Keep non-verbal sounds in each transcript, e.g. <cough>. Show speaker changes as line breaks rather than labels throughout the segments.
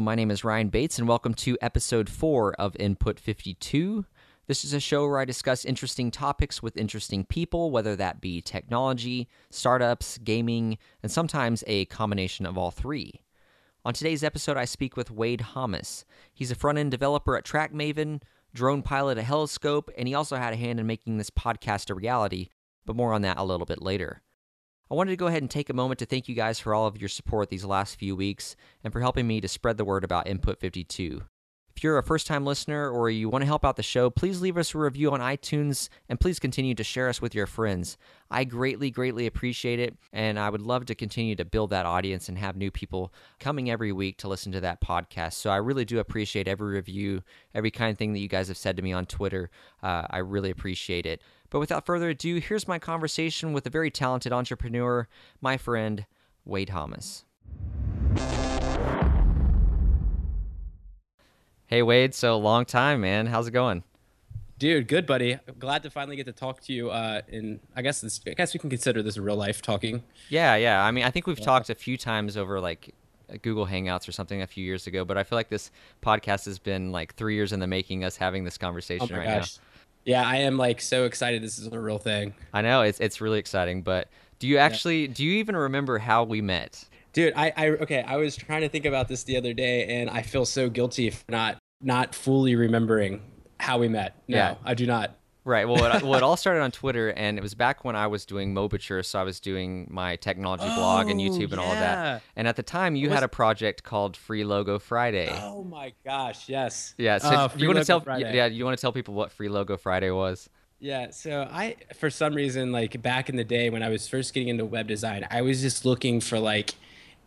My name is Ryan Bates, and welcome to episode 4 of Input 52. This is a show where I discuss interesting topics with interesting people, whether that be technology, startups, gaming, and sometimes a combination of all three. On today's episode, I speak with Wade Hammes. He's a front end developer at TrackMaven, drone pilot at Heliskope, and he also had a hand in making this podcast a reality, but more on that a little bit later. I wanted to go ahead and take a moment to thank you guys for all of your support these last few weeks and for helping me to spread the word about Input 52. If you're a first time listener or you want to help out the show, please leave us a review on iTunes and please continue to share us with your friends. I greatly, greatly appreciate it, and I would love to continue to build that audience and have new people coming every week to listen to that podcast. So I really do appreciate every review, every kind thing that you guys have said to me on Twitter. Uh, I really appreciate it. But without further ado, here's my conversation with a very talented entrepreneur, my friend, Wade Hammes. Hey Wade, so long time, man. How's it going?
Dude, good buddy. Glad to finally get to talk to you. Uh, and I guess this, I guess we can consider this real life talking.
Yeah, yeah. I mean, I think we've yeah. talked a few times over like Google Hangouts or something a few years ago, but I feel like this podcast has been like three years in the making. Us having this conversation oh right gosh. now.
Yeah, I am like so excited. This is a real thing.
I know it's it's really exciting. But do you actually yeah. do you even remember how we met?
Dude, I, I okay. I was trying to think about this the other day, and I feel so guilty for not not fully remembering how we met. No, yeah. I do not.
Right. Well, it, well, it all <laughs> started on Twitter, and it was back when I was doing Mobiture, so I was doing my technology oh, blog and YouTube and yeah. all of that. And at the time, you was... had a project called Free Logo Friday.
Oh my gosh! Yes.
Yeah. So uh, you want to tell? Friday. Yeah. You want to tell people what Free Logo Friday was?
Yeah, so I, for some reason, like back in the day when I was first getting into web design, I was just looking for like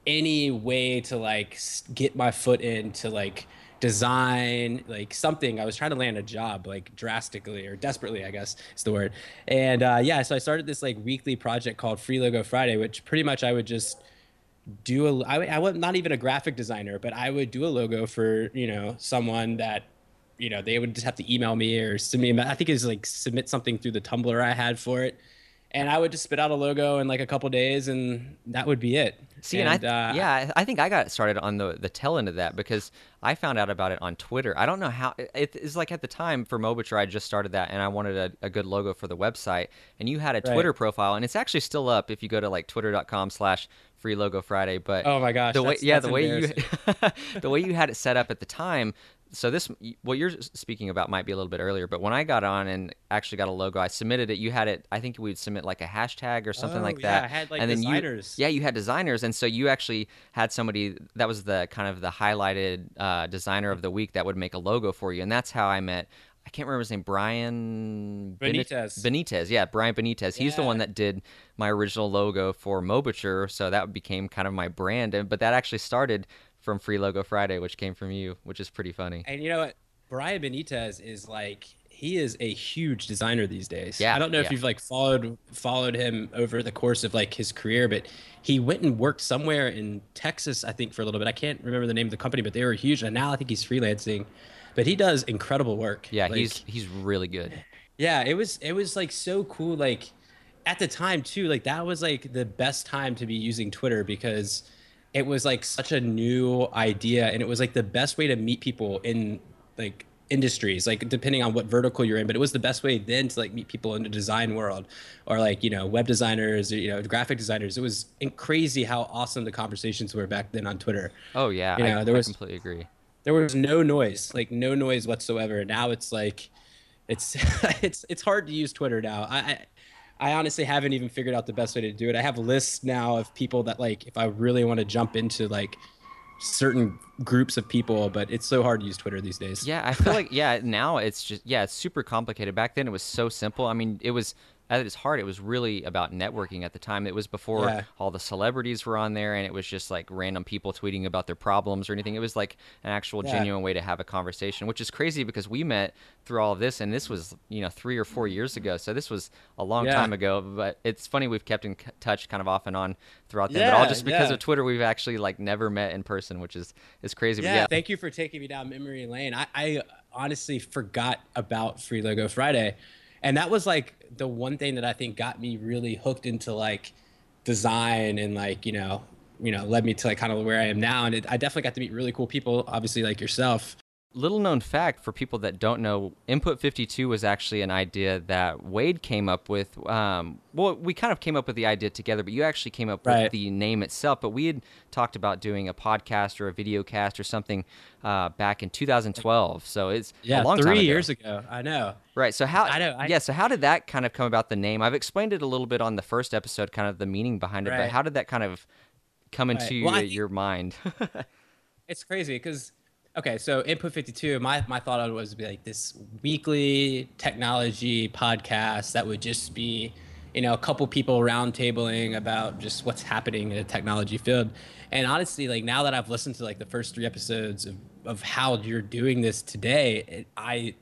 any way to like get my foot into like design, like something. I was trying to land a job like drastically or desperately, I guess is the word. And uh, yeah, so I started this like weekly project called Free Logo Friday, which pretty much I would just do a. I, I was not even a graphic designer, but I would do a logo for you know someone that you know they would just have to email me or send me. I think it's like submit something through the Tumblr I had for it and I would just spit out a logo in like a couple days, and that would be it.
See, and, and I, uh, yeah, I think I got started on the the tail end of that because I found out about it on Twitter. I don't know how it is like at the time for Mobiture, I just started that, and I wanted a, a good logo for the website, and you had a Twitter right. profile, and it's actually still up if you go to like twitter.com/slash free logo Friday. But
oh my gosh,
the way
yeah
the way you <laughs> the way you had it set up at the time so this what you're speaking about might be a little bit earlier but when i got on and actually got a logo i submitted it you had it i think we'd submit like a hashtag or something
oh,
like
yeah,
that
I had like
and
then designers.
you yeah you had designers and so you actually had somebody that was the kind of the highlighted uh, designer of the week that would make a logo for you and that's how i met I can't remember his name. Brian
Benitez.
Benitez, yeah, Brian Benitez. He's yeah. the one that did my original logo for Mobiture, so that became kind of my brand. And but that actually started from Free Logo Friday, which came from you, which is pretty funny.
And you know what? Brian Benitez is like he is a huge designer these days.
Yeah,
I don't know
yeah.
if you've like followed followed him over the course of like his career, but he went and worked somewhere in Texas, I think, for a little bit. I can't remember the name of the company, but they were huge, and now I think he's freelancing. But he does incredible work.
Yeah, like, he's he's really good.
Yeah, it was it was like so cool. Like at the time too, like that was like the best time to be using Twitter because it was like such a new idea and it was like the best way to meet people in like industries like depending on what vertical you're in but it was the best way then to like meet people in the design world or like you know web designers or you know graphic designers. It was crazy how awesome the conversations were back then on twitter.
Oh yeah you know I, there was I completely agree.
there was no noise like no noise whatsoever. Now it's like it's <laughs> it's it's hard to use twitter now. I I honestly haven't even figured out the best way to do it. I have lists now of people that like if I really want to jump into like certain groups of people, but it's so hard to use Twitter these days.
Yeah, I feel <laughs> like yeah, now it's just yeah, it's super complicated. Back then it was so simple. I mean, it was at its heart, it was really about networking at the time. It was before yeah. all the celebrities were on there, and it was just like random people tweeting about their problems or anything. It was like an actual yeah. genuine way to have a conversation, which is crazy because we met through all of this, and this was you know three or four years ago. So this was a long yeah. time ago. But it's funny we've kept in touch kind of off and on throughout that. But all just because of Twitter, we've actually like never met in person, which is is crazy.
Yeah, thank you for taking me down memory lane. I, I honestly forgot about Free Logo Friday and that was like the one thing that I think got me really hooked into like design and like you know you know led me to like kind of where I am now. And it, I definitely got to meet really cool people, obviously like yourself.
Little known fact for people that don't know, Input 52 was actually an idea that Wade came up with. Um, well, we kind of came up with the idea together, but you actually came up
Right.
with the name itself. But we had talked about doing a podcast or a video cast or something uh, back in 2012. So it's
Yeah,
a long time
three
ago.
years ago. I know.
Right. So how?
I know, I-
yeah. So how did that kind of come about? The name. I've explained it a little bit on the first episode, kind of the meaning behind it. But how did that kind of come
Right.
into
Well, think-
your mind? <laughs>
It's crazy because okay, so Input 52, my my thought on it was to be like this weekly technology podcast that would just be, you know, a couple people roundtabling about just what's happening in the technology field. And honestly, like now that I've listened to like the first three episodes of, of how you're doing this today, it, I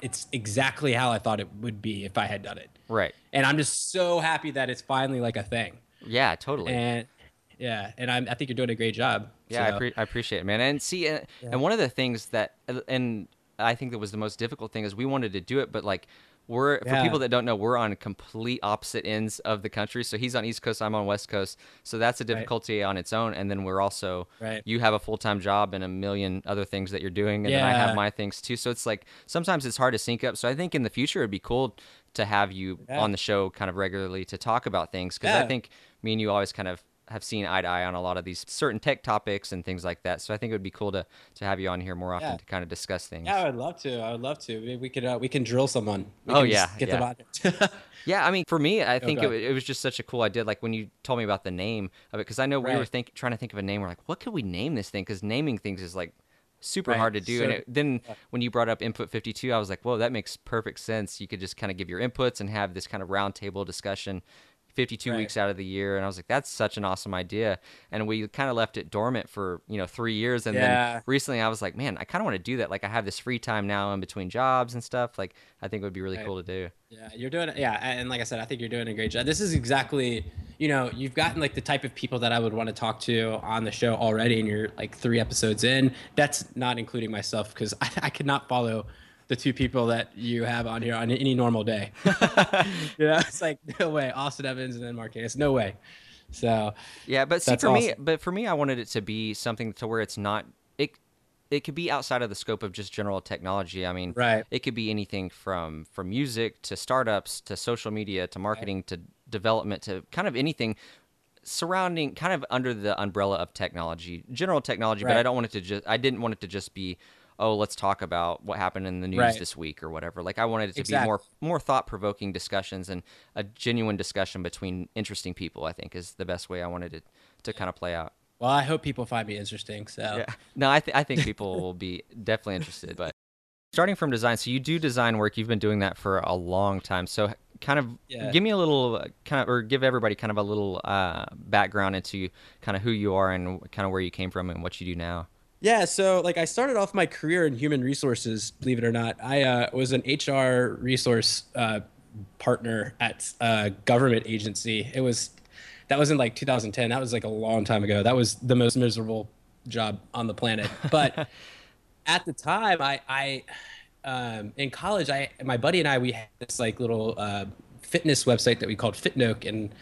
it's exactly how I thought it would be if I had done it.
right.
And I'm just so happy that it's finally like a thing.
Yeah. Totally.
And yeah, and I'm, I think you're doing a great job.
Yeah, I, pre- I appreciate it, man. And see, uh, and one of the things that, and I think that was the most difficult thing is we wanted to do it, but like we're for
Yeah.
people that don't know, we're on complete opposite ends of the country. So he's on East Coast, I'm on West Coast. So that's a difficulty on its own. And then we're also,
Right.
you have a full time job and a million other things that you're doing, and then I have my things too. So it's like sometimes it's hard to sync up. So I think in the future it'd be cool to have you
Yeah.
on the show kind of regularly to talk about things because I think me and you always kind of have seen eye to eye on a lot of these certain tech topics and things like that. So I think it would be cool to to have you on here more often
Yeah.
to kind of discuss things.
Yeah, I would love to. I would love to. Maybe we could uh, we can drill someone. We
Oh, yeah,
get
yeah.
them on. <laughs>
Yeah, I mean, for me, I think it, it was just such a cool idea. Like when you told me about the name of it, because I know we were
Right.
think, trying to think of a name. We're like, what could we name this thing? Because naming things is like super
Right,
hard to do. and it, then when you brought up Input 52, I was like, whoa, that makes perfect sense. You could just kind of give your inputs and have this kind of roundtable discussion. 52
Right.
weeks out of the year and I was like that's such an awesome idea and we kind of left it dormant for you know 3 years and
Yeah.
then recently I was like man I kind of want to do that like I have this free time now in between jobs and stuff like I think it would be really
Right.
cool to do
yeah, you're doing it. Yeah, and like I said, I think you're doing a great job. This is exactly, you know, you've gotten like the type of people that I would want to talk to on the show already, and you're like three episodes in. That's not including myself because I, <laughs> I could not follow the two people that you have on here on any normal day. <laughs> <laughs> you know, it's like no way. Austin Evans and then Marques, no way. So
Yeah, but see for me, but for me, I wanted it to be something to where it's not it. It could be outside of the scope of just general technology. I mean,
Right.
It could be anything from from music to startups to social media to marketing to development to kind of anything surrounding kind of under the umbrella of technology, general technology. But I don't want it to just. I didn't want it to just be. Oh, let's talk about what happened in the news
Right.
this week or whatever. Like I wanted it to
Exactly.
be more more thought provoking discussions and a genuine discussion between interesting people. I think is the best way I wanted it to kind of play out.
well, I hope people find me interesting. So
Yeah. No, I, th- I think people will be definitely interested. But <laughs> starting from design, so you do design work. You've been doing that for a long time. So kind of
Yeah.
give me a little uh, kind of, or give everybody kind of a little uh, background into kind of who you are and kind of where you came from and what you do now.
Yeah, so like I started off my career in human resources, believe it or not. I uh, was an HR resource uh, partner at a government agency. It was that was in like 2010. That was like a long time ago. That was the most miserable job on the planet. But <laughs> at the time, I, I um, in college, I my buddy and I we had this like little uh, fitness website that we called Fitnoke, and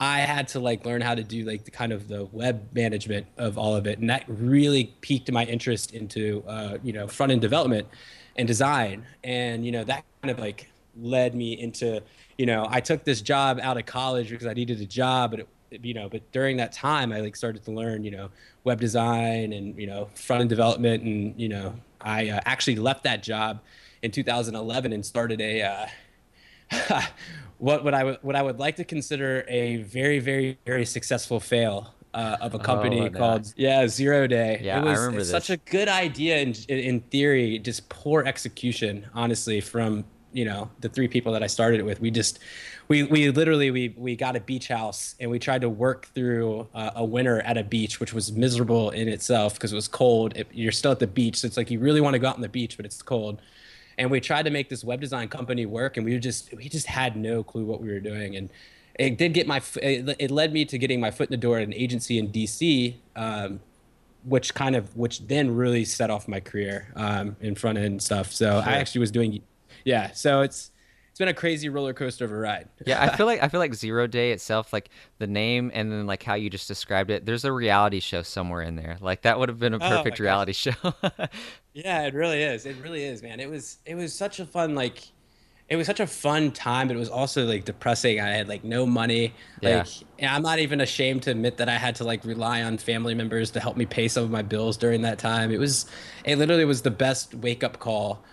I had to like learn how to do like the kind of the web management of all of it, and that really piqued my interest into uh, you know front end development and design, and you know that kind of like led me into you know I took this job out of college because I needed a job, but it, you know but during that time I like started to learn you know web design and you know front end development, and you know I uh, actually left that job in 2011 and started a. Uh, <laughs> what would I would what I would like to consider a very very very successful fail uh, of a company
Oh,
called yeah Zero Day.
Yeah,
it
I
was
remember
such a good idea in, in in theory, just poor execution. Honestly, from you know the three people that I started it with, we just we we literally we we got a beach house and we tried to work through uh, a winter at a beach, which was miserable in itself because it was cold. It, you're still at the beach, so it's like you really want to go out on the beach, but it's cold and we tried to make this web design company work and we were just we just had no clue what we were doing. And it did get my it it led me to getting my foot in the door at an agency in dc um, which kind of which then really set off my career um, in front end stuff. So i actually was doing yeah. So it's it's been a crazy roller coaster of a ride.
yeah, I feel <laughs> like I feel like Zero Day itself, like the name and then like how you just described it. There's a reality show somewhere in there. Like that would have been a
Oh
perfect
gosh.
reality show. <laughs>
Yeah, it really is. It really is, man. It was it was such a fun like it was such a fun time, but it was also like depressing. I had like no money.
Yeah.
Like and I'm not even ashamed to admit that I had to like rely on family members to help me pay some of my bills during that time. It was it literally was the best wake up call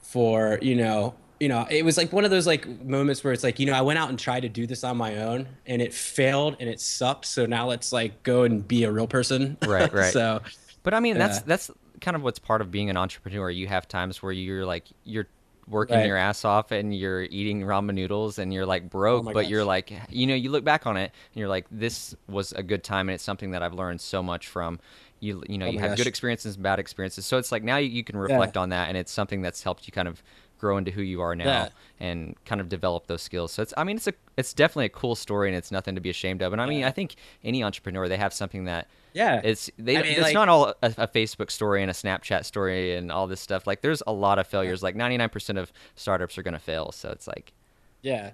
for, you know, you know, it was like one of those like moments where it's like, you know, I went out and tried to do this on my own and it failed and it sucked. So now let's like go and be a real person.
Right, right. <laughs>
so
But I mean, that's
Yeah.
that's kind of what's part of being an entrepreneur. You have times where you're like you're working
Right.
your ass off and you're eating ramen noodles and you're like oh broke,
Oh
but you're like you know you look back on it and you're like this was a good time and it's something that I've learned so much from. You you know
Oh
you have
gosh.
good experiences and bad experiences, so it's like now you, you can reflect on that and it's something that's helped you kind of grow into who you are now
Yeah.
and kind of develop those skills. So it's I mean it's a it's definitely a cool story and it's nothing to be ashamed of. And I mean
Yeah.
I think any entrepreneur they have something that
yeah.
it's they.
I mean,
it's
like-
not all a, a Facebook story and a Snapchat story and all this stuff. Like there's a lot of failures. Like 99% of startups are gonna fail. So it's like
Yeah.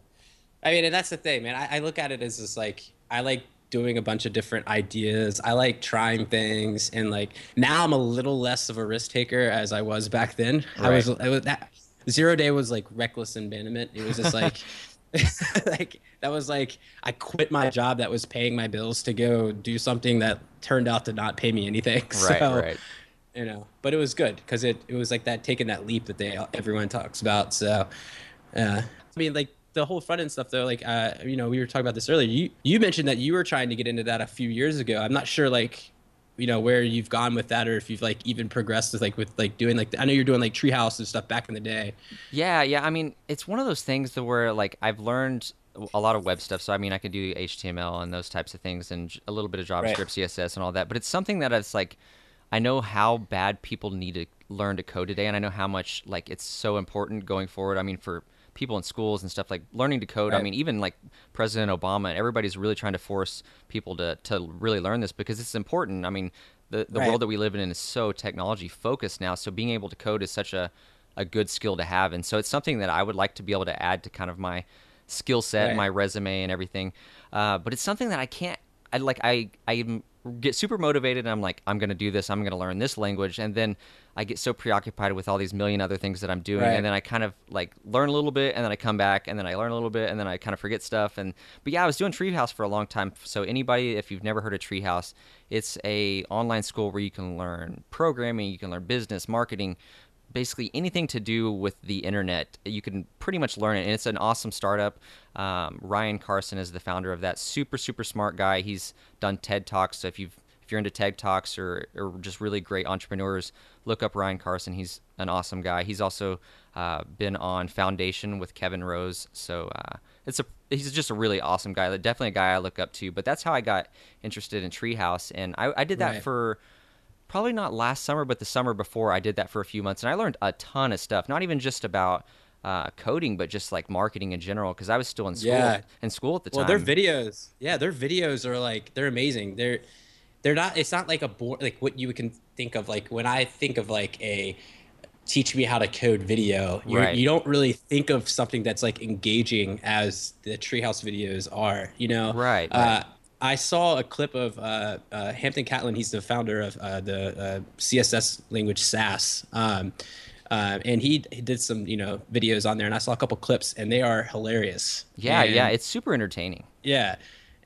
I mean, and that's the thing, man. I, I look at it as just like I like doing a bunch of different ideas. I like trying things, and like now I'm a little less of a risk taker as I was back then. I was, I was that zero day was like reckless abandonment. It was just like. <laughs> <laughs> like that was like I quit my job that was paying my bills to go do something that turned out to not pay me anything. <laughs>
right,
so,
right.
you know but it was good because it, it was like that taking that leap that they everyone talks about so uh, i mean like the whole front end stuff though like uh, you know we were talking about this earlier you you mentioned that you were trying to get into that a few years ago i'm not sure like you know where you've gone with that or if you've like even progressed with like with like doing like i know you're doing like treehouse and stuff back in the day
Yeah, yeah. I mean, it's one of those things that where like I've learned a lot of web stuff. So I mean, I can do HTML and those types of things and a little bit of JavaScript,
Right.
CSS, and all that. But it's something that it's like I know how bad people need to learn to code today, and I know how much like it's so important going forward. I mean, for people in schools and stuff like learning to code. I mean, even like President Obama and everybody's really trying to force people to to really learn this because it's important. I mean, the the
Right.
world that we live in is so technology focused now. So being able to code is such a a good skill to have, and so it's something that I would like to be able to add to kind of my skill set,
Right.
my resume, and everything. Uh, but it's something that I can't. I like. I I even get super motivated. and I'm like, I'm gonna do this. I'm gonna learn this language, and then I get so preoccupied with all these million other things that I'm doing,
Right.
and then I kind of like learn a little bit, and then I come back, and then I learn a little bit, and then I kind of forget stuff. And but yeah, I was doing Treehouse for a long time. So anybody, if you've never heard of Treehouse, it's a online school where you can learn programming, you can learn business, marketing, basically anything to do with the internet you can pretty much learn it. And it's an awesome startup. Um, ryan carson is the founder of that. Super super smart guy. He's done ted talks. So if you've if you're into ted talks or, or just really great entrepreneurs look up ryan carson. He's an awesome guy. He's also uh, been on foundation with kevin rose. So uh, it's a he's just a really awesome guy. Definitely a guy i look up to. But that's how i got interested in treehouse. And i, I did that
Right.
for probably not last summer, but the summer before, I did that for a few months, and I learned a ton of stuff. Not even just about uh, coding, but just like marketing in general, because I was still in school.
Yeah.
In school at the
well
time.
Well, their videos yeah their videos are like they're amazing they're they're not it's not like a board like what you can think of like when i think of like a teach me how to code video you
Right.
you don't really think of something that's like engaging as the treehouse videos are you know
Right,
uh,
right.
I saw a clip of uh, uh, Hampton Catlin. He's the founder of uh, the uh, CSS language Sass, um, uh, and he, he did some you know videos on there. And I saw a couple clips, and they are hilarious.
yeah,
And-
yeah, it's super entertaining.
yeah.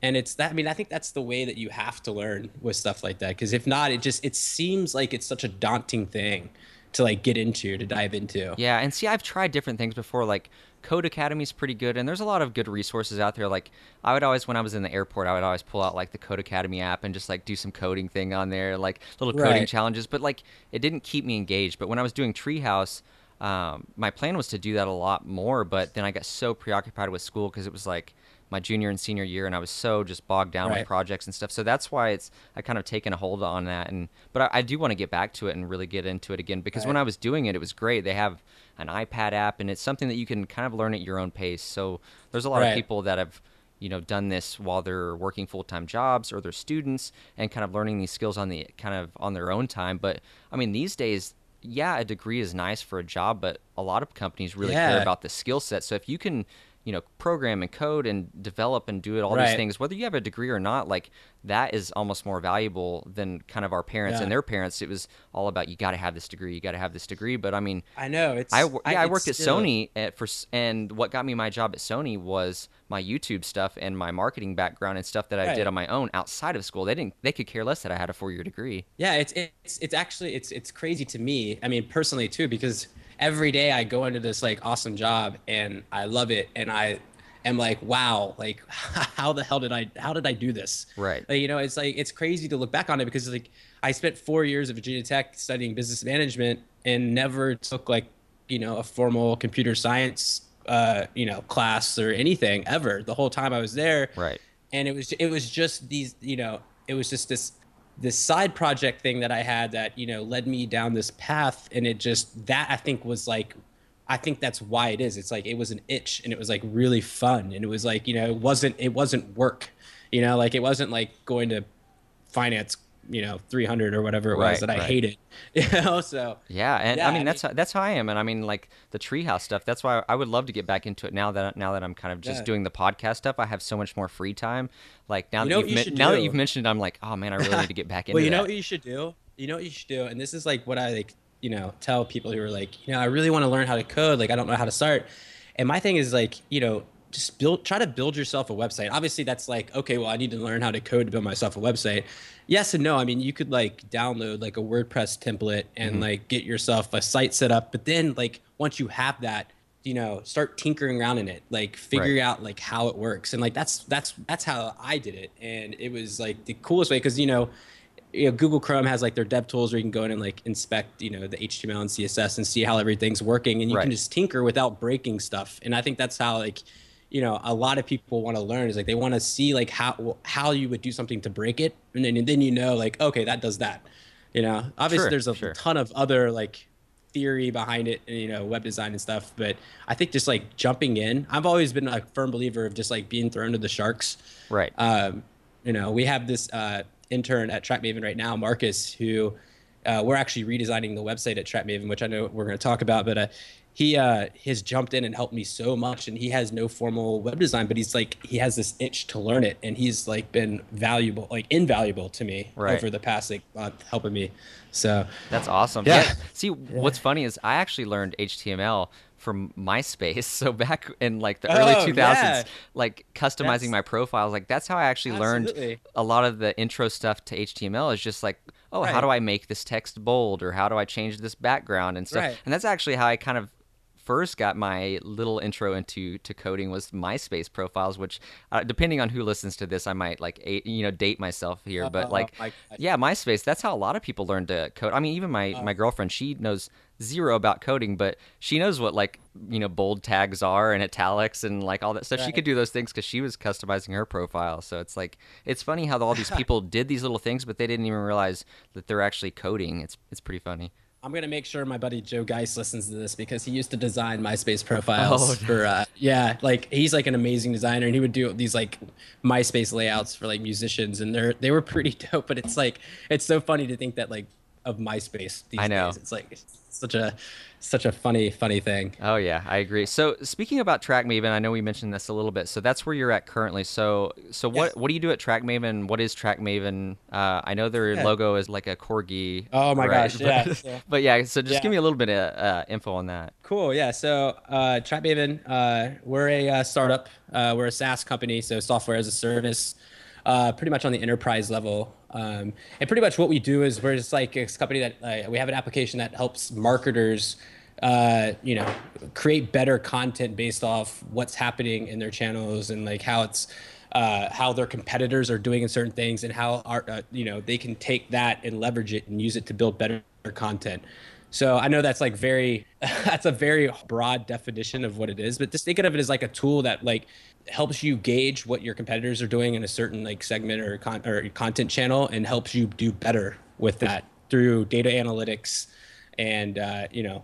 And it's that I mean, I think that's the way that you have to learn with stuff like that. Cause if not, it just it seems like it's such a daunting thing to like get into, to dive into.
Yeah, and see, I've tried different things before. Like Codecademy is pretty good, and there's a lot of good resources out there. Like I would always, when I was in the airport, I would always pull out like the Codecademy app and just like do some coding thing on there, like little coding
Right.
challenges. But like it didn't keep me engaged. But when I was doing Treehouse, um, my plan was to do that a lot more. But then I got so preoccupied with school because it was like my junior and senior year, and I was so just bogged down with projects and stuff. So that's why it's I kind of taken a hold on that. And but I, I do want to get back to it and really get into it again because when I was doing it, it was great. They have an iPad app, and it's something that you can kind of learn at your own pace. So there's a lot of people that have you know done this while they're working full-time jobs or they're students and kind of learning these skills on the kind of on their own time but i mean these days yeah a degree is nice for a job but a lot of companies really
Yeah.
care about the skill set. So if you can, you know, program and code and develop and do it all these things, whether you have a degree or not, like that is almost more valuable than kind of our parents
Yeah.
and their parents. It was all about you got to have this degree, you got to have this degree. But I mean,
I know it's.
I, yeah, I
it's
worked at
still-
Sony at for and what got me my job at Sony was my YouTube stuff and my marketing background and stuff that I did on my own outside of school. They didn't they could care less that I had a four year degree.
Yeah, it's it's it's actually it's it's crazy to me. I mean, personally too, because every day I go into this like awesome job and I love it, and I am like, wow, like <laughs> how the hell did I how did I do this?
Right.
Like, you know, it's like it's crazy to look back on it because like I spent four years at Virginia Tech studying business management and never took like you know a formal computer science uh you know class or anything ever the whole time I was there
Right.
and it was it was just these you know it was just this this side project thing that I had that you know led me down this path. And it just that I think was like I think that's why it is. It's like it was an itch and it was like really fun. And it was like you know it wasn't it wasn't work you know like it wasn't like going to finance you know 300 or whatever it
Right,
was that I
right.
hated <laughs> you know so
Yeah, and
Yeah,
I mean that's how, that's how I am, and I mean like the treehouse stuff. That's why I would love to get back into it now that now that I'm kind of just
Yeah.
doing the podcast stuff. I have so much more free time. Like now
You
that you've
you should
now that you've mentioned, it, I'm like, oh man, I really need to get <laughs> back into
well, you know
that.
what you should do? You know what you should do? And this is like what I like, you know, tell people who are like, you know, I really want to learn how to code. Like, I don't know how to start. And my thing is like, you know, just build, try to build yourself a website. Obviously, that's like, okay, well, I need to learn how to code to build myself a website. Yes and no. I mean, you could like download like a WordPress template and mm-hmm. like get yourself a site set up. But then, like, once you have that, you know, start tinkering around in it, like figure
Right.
out like how it works. And like that's that's that's how I did it. And it was like the coolest way because you know, you know, Google Chrome has like their dev tools where you can go in and like inspect, you know, the HTML and CSS and see how everything's working, and you
Right.
can just tinker without breaking stuff. And I think that's how like, you know, a lot of people want to learn is like they want to see like how how you would do something to break it, and then and then you know like okay that does that. You know, obviously
Sure,
there's a
sure.
ton of other like theory behind it, you know, web design and stuff. But I think just like jumping in, I've always been a firm believer of just like being thrown to the sharks
Right.
um, you know, we have this uh, intern at TrackMaven right now, Marcus, who uh, we're actually redesigning the website at TrackMaven, which I know we're going to talk about. But uh, he uh, has jumped in and helped me so much, and he has no formal web design, but he's like he has this itch to learn it, and he's like been valuable, like invaluable to me
Right.
over the past like month, helping me. So
That's awesome.
Yeah.
Yeah. See, what's funny is I actually learned HTML from MySpace. <laughs> So back in like the early
Oh,
2000s,
yeah.
like customizing
That's-
my profiles, like that's how I actually learned a lot of the intro stuff to HTML is just like, oh, how do I make this text bold or how do I change this background and stuff.
Right.
And that's actually how I kind of first got my little intro into to coding was MySpace profiles, which uh, depending on who listens to this, I might like you know date myself here, but
Oh,
like
my gosh.
yeah, MySpace. That's how a lot of people learn to code. I mean, even my
Uh.
my girlfriend, she knows zero about coding, but she knows what like you know bold tags are and italics and like all that stuff. She could do those things because she was customizing her profile. So it's like it's funny how all these <laughs> people did these little things, but they didn't even realize that they're actually coding. It's it's pretty funny.
I'm gonna make sure my buddy Joe Geis listens to this because he used to design MySpace profiles
Oh,
for uh, yeah, like he's like an amazing designer and he would do these like MySpace layouts for like musicians and they're they were <laughs> pretty dope. But it's like it's so funny to think that like of MySpace these
I know.
days. It's like such a such a funny funny thing.
Oh yeah, I agree. So speaking about TrackMaven, I know we mentioned this a little bit. So that's where you're at currently. So so what
Yes.
what do you do at TrackMaven? What is TrackMaven? Uh, I know their
Yeah.
logo is like a corgi.
Oh my
right?
gosh, yeah, <laughs>
But,
so-
but yeah, so just
Yeah.
give me a little bit of uh, info on that.
Cool. Yeah. So, uh, TrackMaven, uh, we're a uh, startup. Uh, we're a SaaS company, so software as a service, uh, pretty much on the enterprise level. Um, and pretty much what we do is we're just like a company that uh, we have an application that helps marketers, uh, you know, create better content based off what's happening in their channels and like how it's. Uh, how their competitors are doing in certain things and how our, uh, you know they can take that and leverage it and use it to build better content. So I know that's like very <laughs> that's a very broad definition of what it is, but just think of it as like a tool that like helps you gauge what your competitors are doing in a certain like segment or con- or content channel and helps you do better with that through data analytics and uh, you know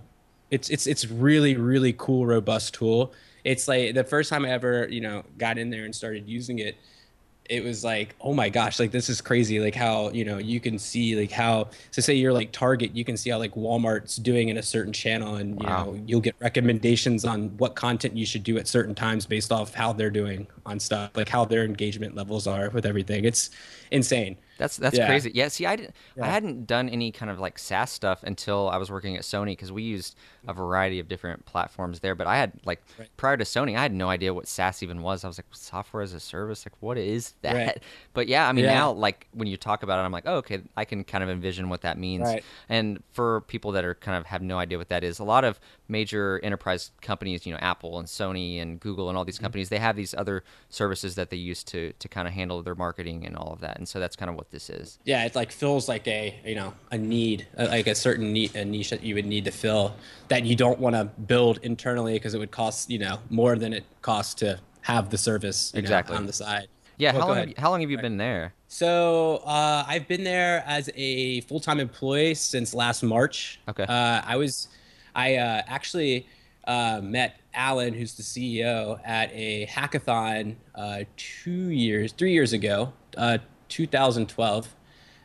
it's it's it's really really cool robust tool. It's like the first time I ever you know got in there and started using it it was like oh my gosh like this is crazy. Like how you know you can see like how so say you're like target you can see how like walmart's doing in a certain channel and you know you'll get recommendations on what content you should do at certain times based off how they're doing on stuff like how their engagement levels are with everything. It's insane
That's that's
Yeah.
crazy. Yeah, see, I didn't, I hadn't done any kind of like SaaS stuff until I was working at Sony because we used a variety of different platforms there. But I had like
Right.
prior to Sony, I had no idea what SaaS even was. I was like, software as a service, like what is that?
Right. <laughs>
But yeah, I mean
Yeah.
now like when you talk about it, I'm like, oh, okay, I can kind of envision what that means.
Right.
And for people that are kind of have no idea what that is, a lot of major enterprise companies, you know, Apple and Sony and Google and all
Mm-hmm.
these companies, they have these other services that they use to to kind of handle their marketing and all of that. And so that's kind of what this is.
yeah it like fills like a you know a need uh, like a certain need a niche that you would need to fill that you don't want to build internally because it would cost you know more than it costs to have the service you know,
Exactly.
on the side
Yeah,
Well,
how long have you, how long have you been there?
So uh, I've been there as a full-time employee since last March.
Okay.
Uh, I was, I uh, actually uh, met Alan, who's the CEO, at a hackathon uh, two years, three years ago, uh, 2012.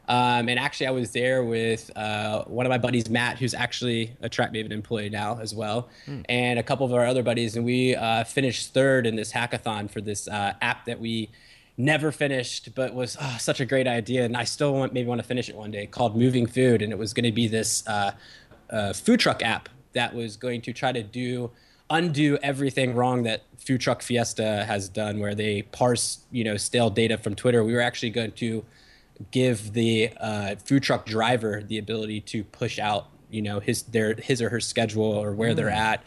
Um, and actually, I was there with uh, one of my buddies, Matt, who's actually a TrackMaven employee now as well, and a couple of our other buddies. And we uh, finished third in this hackathon for this uh, app that we never finished, but was oh, such a great idea. And I still want, maybe want to finish it one day called Moving Food. And it was going to be this uh, uh, food truck app that was going to try to do undo everything wrong that Food Truck Fiesta has done, where they parse, you know, stale data from Twitter. We were actually going to give the uh, food truck driver the ability to push out, you know, his their his or her schedule or where they're at,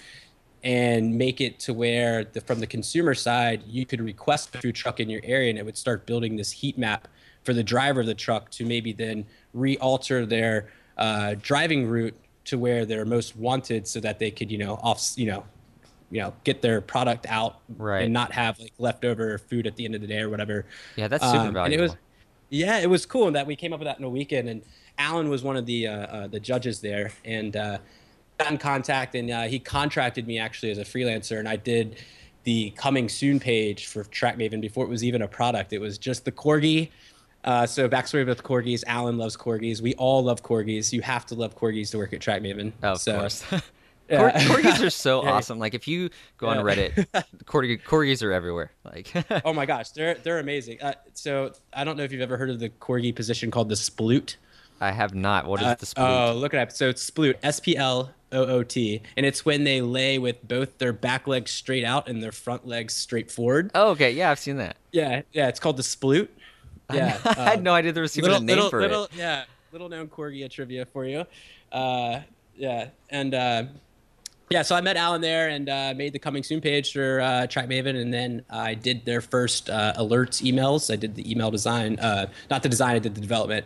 and make it to where the, from the consumer side you could request a food truck in your area and it would start building this heat map for the driver of the truck to maybe then re-alter their uh, driving route to where they're most wanted so that they could you know off you know you know get their product out
Right.
and not have like leftover food at the end of the day or whatever
Yeah, that's super
Um, and
valuable.
it was yeah it was cool that we came up with that in a weekend and alan was one of the uh, uh, the judges there and uh, got in contact and uh, he contracted me actually as a freelancer and i did the coming soon page for trackmaven before it was even a product it was just the corgi uh, so backstory with corgis alan loves corgis we all love corgis you have to love corgis to work at trackmaven
Oh, of
so,
course. <laughs>
yeah.
Cor- corgis are so <laughs>
Yeah.
awesome. Like if you go on Reddit, <laughs> corgi, corgis are everywhere. Like <laughs>
oh my gosh they're they're amazing uh, so i don't know if you've ever heard of the corgi position called the sploot
I have not. What is
Uh,
the sploot?
Oh, look it up. So it's sploot, S P L O O T, and it's when they lay with both their back legs straight out and their front legs straight forward.
oh, okay. Yeah, I've seen that.
Yeah, yeah. It's called the sploot. Yeah,
I had
uh,
no idea there was even
little,
a name
little,
for
little,
it.
Yeah, little known corgi trivia for you. Uh, yeah, and uh, yeah, so I met Alan there and uh, made the coming soon page for uh, TrackMaven, and then I did their first uh, alerts emails. I did the email design, uh, not the design, I did the development.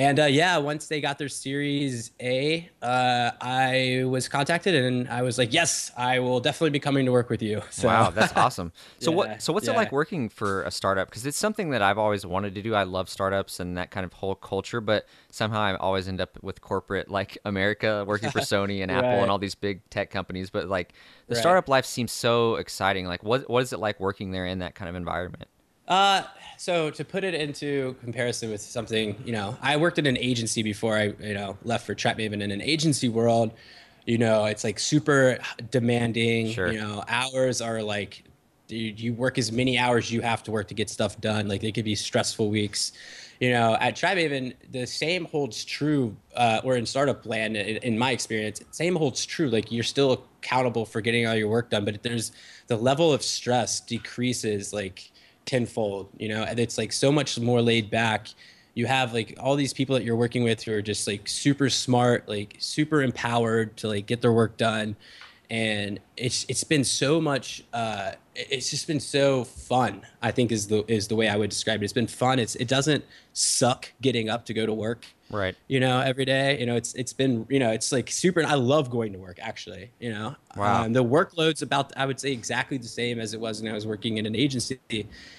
And uh, yeah, once they got their Series A, uh, I was contacted and I was like, yes, I will definitely be coming to work with you. <laughs> So,
Wow, that's awesome. So
Yeah,
what? So what's it like working for a startup? Because it's something that I've always wanted to do. I love startups and that kind of whole culture, but somehow I always end up with corporate, like America, working for <laughs> Sony and Apple
Right.
and all these big tech companies. But like the
Right.
startup life seems so exciting. Like what? What is it like working there in that kind of environment?
Uh, so to put it into comparison with something, you know, I worked in an agency before I, you know, left for TrackMaven. In an agency world, you know, it's like super demanding.
Sure.
You know, hours are like, dude, you work as many hours you have to work to get stuff done. Like they could be stressful weeks. You know, at TrackMaven, the same holds true, uh, or in startup land, in, in my experience, same holds true. Like you're still accountable for getting all your work done, but there's the level of stress decreases like tenfold you know and it's like so much more laid back. You have like all these people that you're working with who are just like super smart like super empowered to like get their work done. And it's it's been so much uh it's just been so fun i think is the is the way i would describe it. It's been fun. It's it doesn't suck getting up to go to work
Right.
you know every day you know it's it's been you know it's like super i love going to work actually you know
Wow.
um, the workload's about i would say exactly the same as it was when i was working in an agency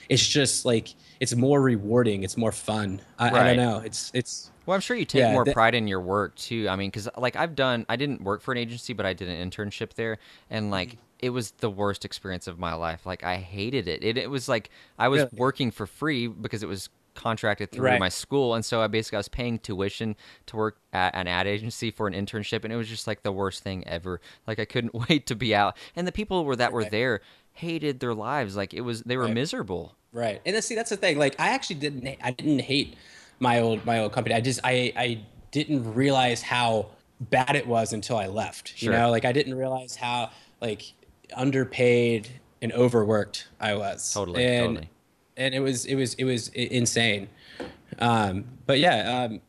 it's just like it's more rewarding it's more fun i, I don't know it's it's
Well, I'm sure you take
Yeah,
more pride in your work too. I mean, because like I've done, I didn't work for an agency, but I did an internship there, and like it was the worst experience of my life. Like I hated it. It, it was like I was
Really?
working for free because it was contracted through
Right.
my school, and so I basically I was paying tuition to work at an ad agency for an internship, and it was just like the worst thing ever. Like I couldn't <laughs> wait to be out, and the people were that were
Right.
there hated their lives. Like it was they were
Right.
miserable.
Right. And then, see, that's the thing. Like, I actually didn't. I didn't hate my old my old company. I just I I didn't realize how bad it was until I left.
Sure.
You know, like I didn't realize how like underpaid and overworked I was.
Totally,
And,
totally.
And it was it was it was insane. Um, but yeah, um,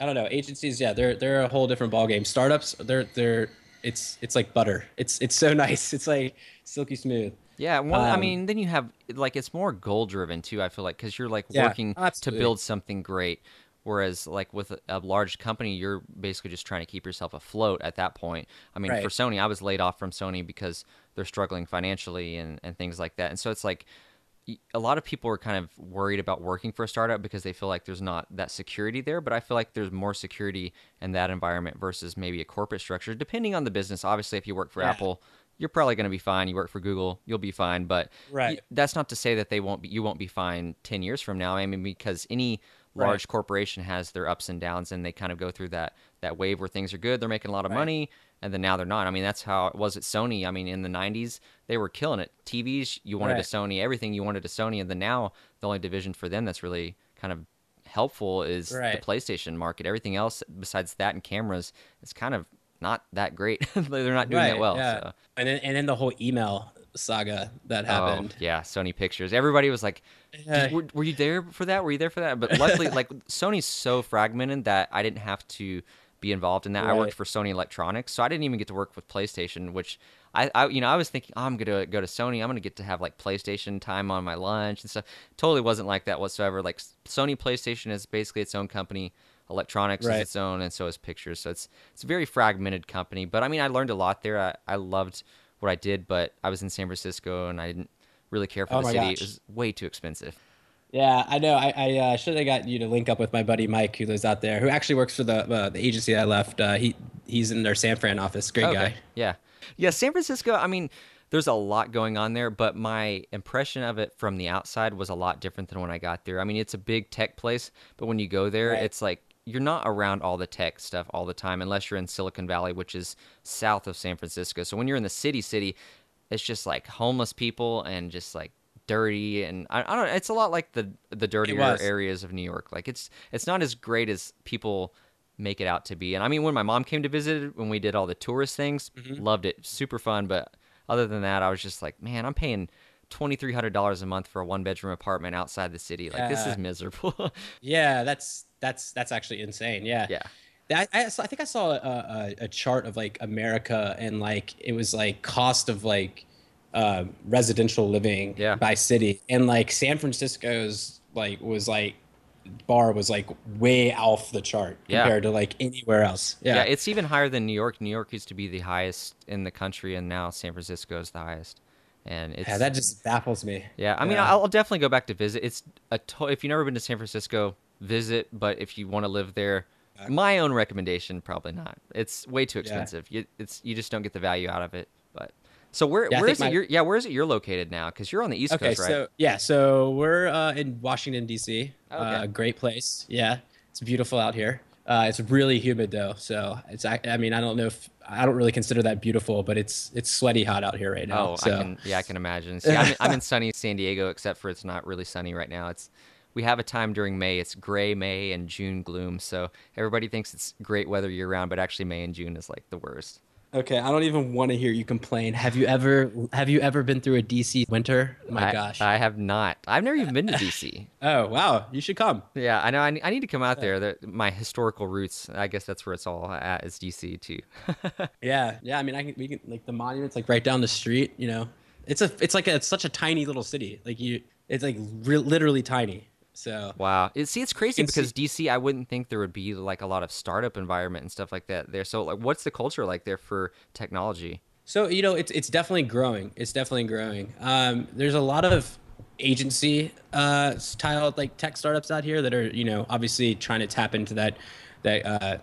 I don't know. Agencies, yeah, they're they're a whole different ballgame. Startups, they're they're it's it's like butter. It's it's so <laughs> nice. It's like silky smooth.
Yeah, well, I
Um,
mean, then you have like it's more goal driven too. I feel like because you're like
Yeah,
working to build something great, whereas like with a, a large company, you're basically just trying to keep yourself afloat at that point. I mean,
Right.
for Sony, I was laid off from Sony because they're struggling financially and and things like that, and so it's like a lot of people are kind of worried about working for a startup because they feel like there's not that security there. But I feel like there's more security in that environment versus maybe a corporate structure, depending on the business. Obviously, if you work for
Yeah.
Apple, you're probably going to be fine. You work for Google, you'll be fine. But
Right.
that's not to say that they won't be. You won't be fine ten years from now. I mean, because any large
Right.
corporation has their ups and downs, and they kind of go through that that wave where things are good, they're making a lot of
Right.
money, and then now they're not. I mean, that's how it was at Sony. I mean, in the '90s, they were killing it. TVs, you wanted
Right.
a Sony. Everything you wanted a Sony, and then now the only division for them that's really kind of helpful is
Right.
the PlayStation market. Everything else besides that and cameras is kind of not that great. <laughs> they're not doing that well.
Yeah.
So.
And then and then the whole email saga that oh, happened.
Oh, yeah, Sony Pictures. Everybody was like, were, were you there for that? Were you there for that? But luckily, like <laughs> Sony's so fragmented that I didn't have to be involved in that. I worked for Sony Electronics, so I didn't even get to work with PlayStation, which I, I you know, I was thinking, oh, I'm gonna go to Sony. I'm gonna get to have like PlayStation time on my lunch and stuff. Totally wasn't like that whatsoever. Like Sony PlayStation is basically its own company. Electronics
Right.
is its own, and so is Pictures. So it's it's a very fragmented company. But I mean, I learned a lot there. I, I loved what I did, but I was in San Francisco and I didn't really care for
Oh
the city.
gosh.
It was way too expensive.
Yeah, I know. I, I uh, should have got you to link up with my buddy Mike, who lives out there, who actually works for the uh, the agency I left. Uh, he he's in their San Fran office. Great guy.
Yeah. Yeah, San Francisco, I mean, there's a lot going on there, but my impression of it from the outside was a lot different than when I got there. I mean, it's a big tech place, but when you go there,
Right.
it's like you're not around all the tech stuff all the time unless you're in Silicon Valley, which is south of San Francisco. So when you're in the city city, it's just like homeless people and just like dirty and I, I don't know, it's a lot like the the dirtier areas of New York. Like it's it's not as great as people make it out to be. And I mean, when my mom came to visit, when we did all the tourist things,
Mm-hmm.
loved it, super fun. But other than that, I was just like, man, I'm paying twenty three hundred dollars a month for a one bedroom apartment outside the city. Like this is miserable. <laughs>
Yeah, that's that's that's actually insane. Yeah.
yeah,
I, I, I think I saw a, a, a chart of like America and like it was like cost of like uh, residential living
Yeah.
by city and like San Francisco's like was like bar was like way off the chart
Yeah.
compared to like anywhere else.
yeah,
Yeah.
It's even higher than New York. New York used to be the highest in the country, and now San Francisco is the highest. And it's
yeah, that just baffles me.
Yeah, I mean,
Yeah.
I'll definitely go back to visit. It's a to- if you've never been to San Francisco, visit. But if you want to live there, my own recommendation, probably not. It's way too expensive. You, it's you just don't get the value out of it. So where
Yeah,
where is it? You're, yeah, where is it? You're located now because you're on the East
Okay,
Coast, right?
so yeah, so we're uh, in Washington D.C.
Okay.
Uh, great place. Yeah, it's beautiful out here. Uh, it's really humid though, so it's. I, I mean, I don't know if I don't really consider that beautiful, but it's it's sweaty hot out here right now.
Oh,
so.
I can yeah, I can imagine. See, I'm, I'm in sunny San Diego, except for it's not really sunny right now. It's we have a time during May. It's gray May and June gloom. So everybody thinks it's great weather year round, but actually May and June is like the worst.
Okay, I don't even want to hear you complain. Have you ever have you ever been through a DC winter? My
I,
gosh.
I have not. I've never even been to DC. <laughs>
oh wow, you should come.
Yeah, I know. I, I need to come out there. The, my historical roots. I guess that's where it's all at. Is DC too. <laughs>
Yeah, yeah. I mean, I can we can like the monuments like right down the street. You know, it's a it's like a, it's such a tiny little city. Like you, it's like re- literally tiny. So
wow. It, see, it's crazy
can
because DC. I wouldn't think there would be like a lot of startup environment and stuff like that there. So, like, what's the culture like there for technology?
So you know, it's it's definitely growing. It's definitely growing. Um, there's a lot of agency uh, style like tech startups out here that are you know obviously trying to tap into that that uh,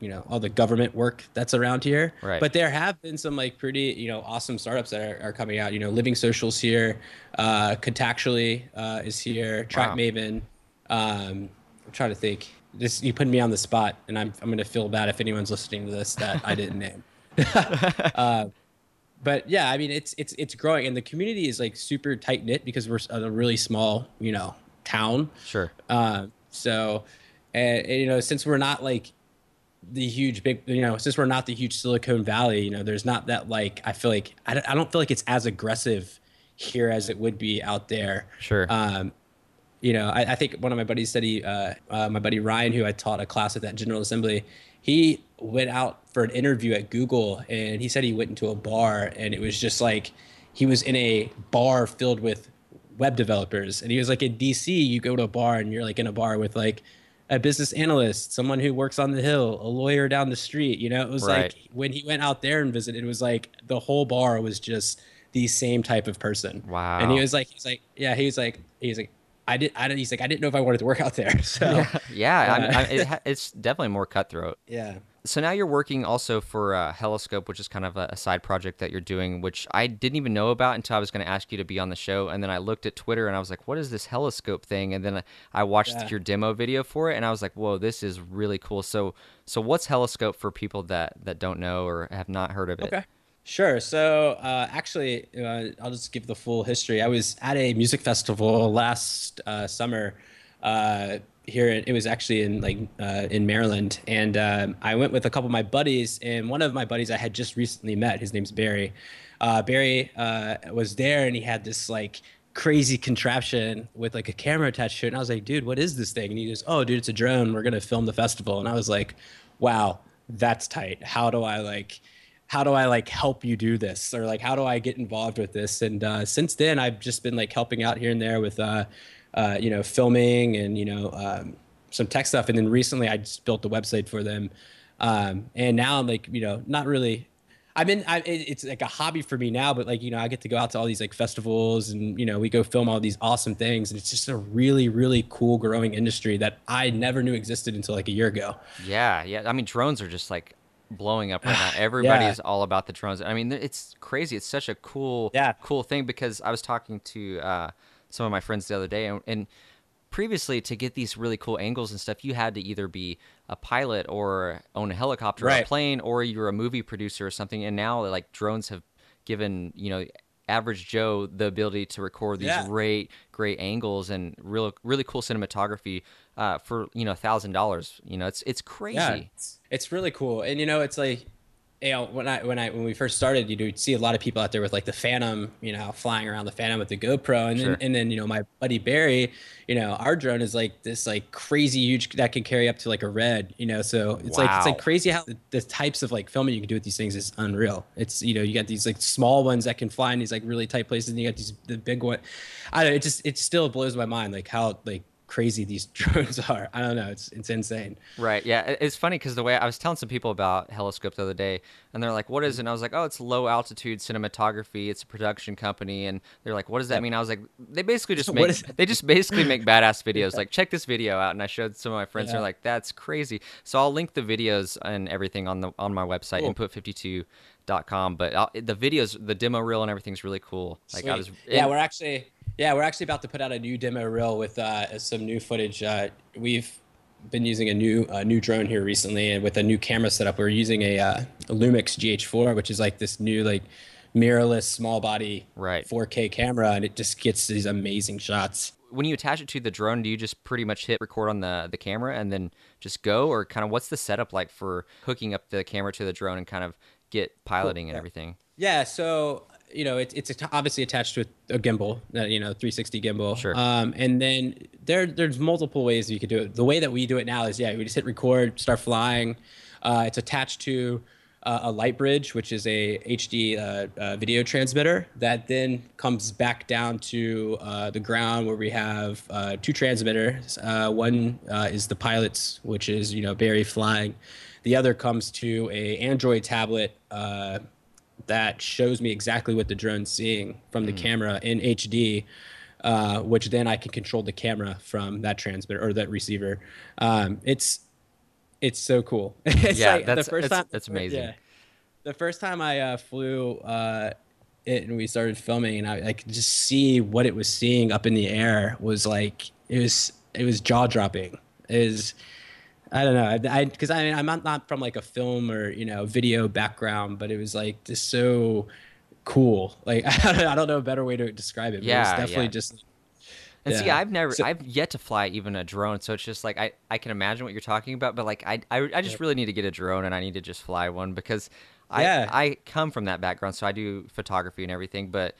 you know all the government work that's around here.
Right.
But there have been some like pretty you know awesome startups that are, are coming out. You know, LivingSocial's here, uh, Contactually uh, is here, Track
Wow.
Maven. Um, I'm trying to think. This you put me on the spot, and I'm I'm gonna feel bad if anyone's listening to this that I didn't name. <laughs> <laughs> uh, but yeah, I mean it's it's it's growing, and the community is like super tight knit because we're a really small you know town.
Sure.
Uh, so, and, and, you know, since we're not like the huge big, you know, since we're not the huge Silicon Valley, you know, there's not that like I feel like I don't, I don't feel like it's as aggressive here as it would be out there.
Sure.
Um, you know, I, I think one of my buddies said he, uh, uh, my buddy Ryan, who I taught a class at that General Assembly, he went out for an interview at Google, and he said he went into a bar, and it was just like he was in a bar filled with web developers, and he was like in DC, you go to a bar, and you're like in a bar with like a business analyst, someone who works on the hill, a lawyer down the street. You know, it was
Right.
like when he went out there and visited, it was like the whole bar was just the same type of person.
Wow.
And he was like, he's like, yeah, he was like, he's like, I did, I did, he's like, I didn't know if I wanted to work out there. <laughs> So <laughs>
yeah, I,
Uh,
I, <laughs> it, it's definitely more cutthroat.
yeah,
So now you're working also for uh, Heliskope, which is kind of a, a side project that you're doing, which I didn't even know about until I was going to ask you to be on the show. And then I looked at Twitter and I was like, "What is this Heliskope thing?" And then I- watched
Yeah.
your demo video for it, and I was like, "Whoa, this is really cool." So, so what's Heliskope for people that that don't know or have not heard of it?
Okay. Sure. So uh, actually, uh, I'll just give the full history. I was at a music festival last uh, summer uh, here. It was actually in like uh, in Maryland, and um, I went with a couple of my buddies. And one of my buddies I had just recently met. His name's Barry. Uh, Barry uh, was there, and he had this like crazy contraption with like a camera attached to it. And I was like, dude, what is this thing? And he goes, oh, dude, it's a drone. We're gonna film the festival. And I was like, wow, that's tight. How do I like? how do I like help you do this or like how do I get involved with this? And uh, since then, I've just been like helping out here and there with uh, uh, you know filming and you know um, some tech stuff. And then recently, I just built the website for them. Um, and now I'm like you know not really. I'm in. I, it, it's like a hobby for me now, but like you know, I get to go out to all these like festivals, and you know, we go film all these awesome things, and it's just a really, really cool growing industry that I never knew existed until like a year ago.
Yeah, yeah. I mean, drones are just like blowing up right now. <sighs> Everybody
Yeah.
is all about the drones. I mean, it's crazy. It's such a cool,
Yeah.
cool thing because I was talking to uh, some of my friends the other day, and, and previously to get these really cool angles and stuff, you had to either be a pilot or own a helicopter or a plane, or you're a movie producer or something. And now, like drones have given you know average Joe the ability to record these
Yeah.
great, great angles and real, really cool cinematography uh, for you know a thousand dollars. You know, it's it's crazy.
Yeah, it's, it's really cool, and you know, it's like, you know, when I when I when we first started, you would see a lot of people out there with like the Phantom, you know, flying around the Phantom with the GoPro, and
Sure.
then and then you know, my buddy Barry, you know, our drone is like this like crazy huge that can carry up to like a red, you know, so it's like it's like crazy how the, the types of like filming you can do with these things is unreal. It's you know, you got these like small ones that can fly in these like really tight places, and you got these the big one. I don't know, it just it still blows my mind like how like crazy these <laughs> drones are. I don't know, it's it's insane.
Right. Yeah. It's funny because the way I was telling some people about Heliskope the other day, and they're like, "What is it?" And I was like, "Oh, it's low altitude cinematography. It's a production company." And they're like, "What does that mean?" I was like, "They basically just <laughs> make <laughs> they just basically make badass videos. Like, check this video out." And I showed some of my friends. and
They're
like, "That's crazy." So I'll link the videos and everything on the on my website,
Cool.
input52.com. But I'll, the videos, the demo reel, and everything's really cool. Like I
Sweet.
was,
yeah, we're actually yeah we're actually about to put out a new demo reel with uh, some new footage. Uh, we've been using a new uh, new drone here recently, and with a new camera setup, we're using a, uh, a Lumix GH4, which is like this new like mirrorless small body
Right.
4K camera, and it just gets these amazing shots.
when you attach it to the drone, do you just pretty much hit record on the the camera and then just go, or kind of what's the setup like for hooking up the camera to the drone and kind of get piloting and everything?
Yeah, so you know it, it's obviously attached with a gimbal, uh, you know, 360 gimbal.
Sure.
Um, and then there there's multiple ways you could do it. The way that we do it now is yeah, we just hit record, start flying. Uh, it's attached to uh, a Lightbridge, which is a HD uh, uh, video transmitter that then comes back down to uh, the ground where we have uh, two transmitters. Uh, one uh, is the pilot's, which is you know Barry flying. The other comes to a Android tablet. Uh, that shows me exactly what the drone's seeing from the camera in HD, uh, which then I can control the camera from that transmitter or that receiver. Um, it's it's so cool. <laughs> it's
Yeah,
like
that's-
the first time.
it's amazing.
Yeah, the first time I uh, flew uh, it and we started filming, and I, I could just see what it was seeing up in the air was like it was it was jaw dropping. Is I don't know, I because I, mean I'm not, not from like a film or you know video background, but it was like just so cool. Like <laughs> I don't, I don't know a better way to describe it. but it was
Yeah,
definitely
yeah.
just.
And see, I've never,
So-
I've yet to fly even a drone, so it's just like I, I can imagine what you're talking about, but like I, I, I just really need to get a drone and I need to just fly one because I,
Yeah.
I come from that background, so I do photography and everything, but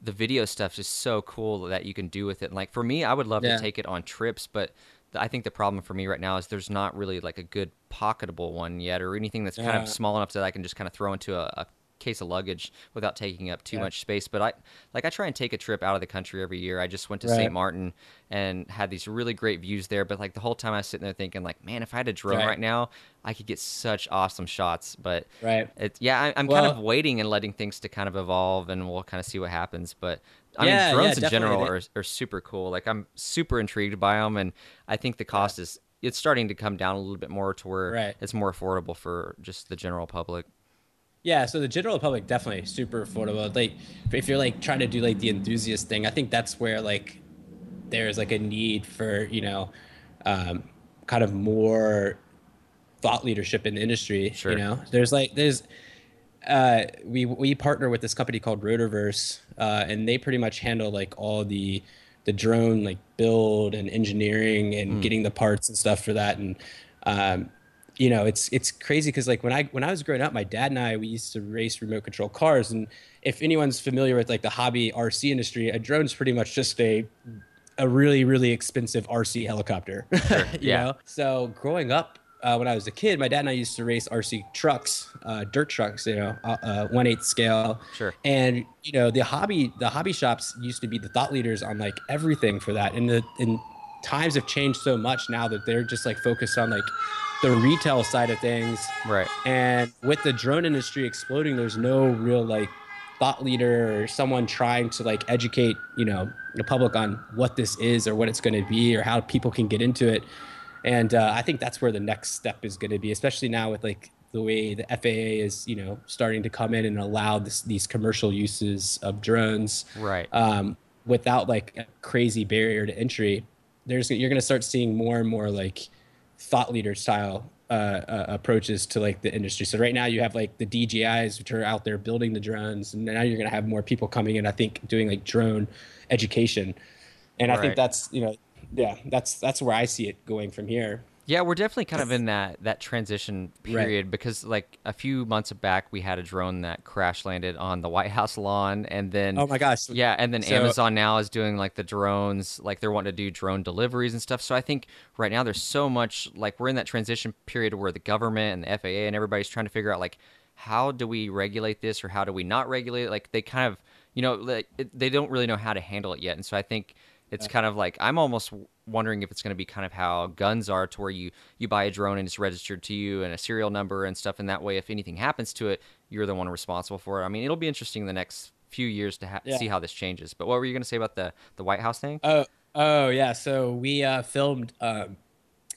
the video stuff is so cool that you can do with it. And like for me, I would love
Yeah.
to take it on trips, but I think the problem for me right now is there's not really like a good pocketable one yet, or anything that's kind
Yeah.
of small enough that I can just kind of throw into a, a case of luggage without taking up too
Yeah.
much space. But I like I try and take a trip out of the country every year. I just went to
Right.
St. Martin and had these really great views there. But like the whole time I was sitting there thinking, like, man, if I had a drone
Right.
right, now, I could get such awesome shots. But
Right.
it, yeah, I, I'm kind of waiting and letting things to kind of evolve, and we'll kind of see what happens. But I
Yeah,
mean,
yeah,
drones in general are are super cool. Like I'm super intrigued by them, and I think the cost is it's starting to come down a little bit more to where
Right.
it's more affordable for just the general public.
Yeah, so the general public definitely super affordable. Like if you're like trying to do like the enthusiast thing, I think that's where like there's like a need for, you know, um, kind of more thought leadership in the industry.
Sure.
You know, there's like there's uh, we we partner with this company called Rotorverse, uh, and they pretty much handle like all the the drone like build and engineering and getting the parts and stuff for that. And um, you know, it's it's crazy because like when I when I was growing up, my dad and I we used to race remote control cars, and if anyone's familiar with like the hobby RC industry, a drone's pretty much just a a really really expensive RC helicopter. <laughs> you
yeah.
know? So growing up, uh, when I was a kid, my dad and I used to race RC trucks, uh, dirt trucks, you know, uh, uh, one eighth scale.
Sure.
And you know, the hobby the hobby shops used to be the thought leaders on like everything for that. And the and times have changed so much now that they're just like focused on like the retail side of things.
Right.
And with the drone industry exploding, there's no real like thought leader or someone trying to like educate, you know, the public on what this is or what it's going to be or how people can get into it. And uh, I think that's where the next step is going to be, especially now with like the way the FAA is, you know, starting to come in and allow this, these commercial uses of drones
Right.
um, without like a crazy barrier to entry. There's you're going to start seeing more and more like thought leader style uh, uh, approaches to like the industry. So right now you have like the DJIs which are out there building the drones, and now you're going to have more people coming in. I think doing like drone education, and I
Right.
think that's you know yeah that's that's where I see it going from here.
Yeah, we're definitely kind of in that that transition
Right.
period because like a few months back we had a drone that crash landed on the White House lawn and then
Oh my gosh!
yeah, and then
So-
Amazon now is doing like the drones, like they're wanting to do drone deliveries and stuff. So I think right now there's so much like we're in that transition period where the government and the FAA and everybody's trying to figure out like how do we regulate this or how do we not regulate it? Like they kind of, you know, like it, they don't really know how to handle it yet. And so I think it's kind of like I'm almost wondering if it's going to be kind of how guns are to where you you buy a drone and it's registered to you and a serial number and stuff and that way if anything happens to it you're the one responsible for it i mean it'll be interesting the next few years to ha-
Yeah.
see how this changes but what were you going to say about the the white house thing
Oh, oh yeah. So we uh, filmed um,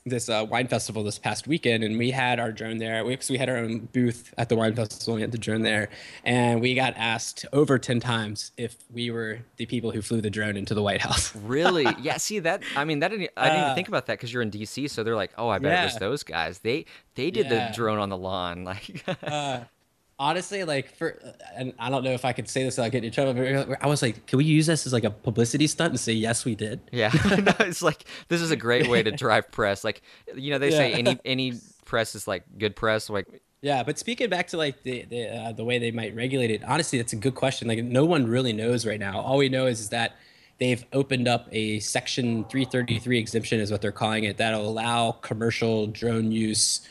this uh, wine festival this past weekend, and we had our drone there. We, we had our own booth at the wine festival. and We had the drone there, and we got asked over ten times if we were the people who flew the drone into the White House. <laughs>
really yeah see that i mean that didn't, i didn't even
Uh,
think about that because you're in dc so they're like oh i bet it was those guys they they did
Yeah.
the drone on the lawn like <laughs>
uh, honestly, like for, and I don't know if I could say this without getting in trouble. But I was like, can we use this as like a publicity stunt and say yes, we did?
Yeah, <laughs> no, it's like this is a great way to drive press. Like, you know, they say any any press is like good press. Like,
Yeah, but speaking back to like the the, uh, the way they might regulate it, honestly, that's a good question. Like no one really knows right now. All we know is, is that they've opened up a Section 333 exemption, is what they're calling it, that'll allow commercial drone use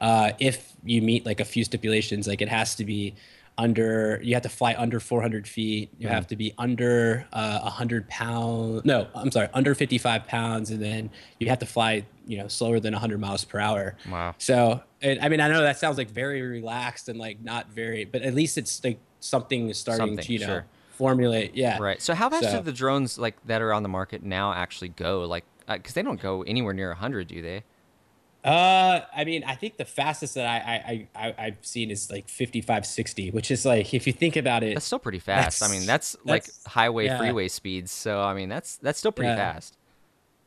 uh, if you meet like a few stipulations. Like it has to be under, you have to fly under 400 feet. You have to be under uh, 100 pounds. No, I'm sorry, under 55 pounds, and then you have to fly, you know, slower than 100 miles per hour.
Wow.
So, and, I mean, I know that sounds like very relaxed and like not very, but at least it's like something is starting
Something,
to, you know,
sure.
formulate. Yeah.
right. So, how fast
So-
do the drones like that are on the market now actually go? Like, because they don't go anywhere near hundred, do they?
Uh, I mean, I think the fastest that I, I, I I've seen is like 55, 60, which is like if you think about it,
That's still pretty fast. I mean, that's, like highway
yeah.
freeway speeds. So I mean, that's that's still pretty
Yeah.
fast.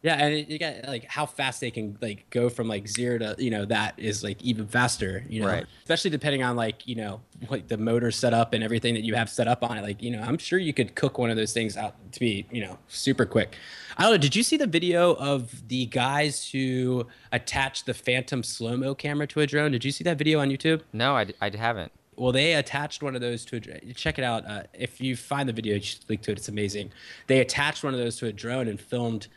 Yeah, and it, you got like how fast they can like go from like zero to you know that is like even faster, you know,
Right.
especially depending on like you know like the motor setup and everything that you have set up on it. Like you know, I'm sure you could cook one of those things out to be you know super quick. I don't know. Did you see the video of the guys who attached the Phantom slow mo camera to a drone? Did you see that video on YouTube?
No, I, I haven't.
well they attached one of those to a dr- check it out uh, if you find the video you should link to it it's amazing they attached one of those to a drone and filmed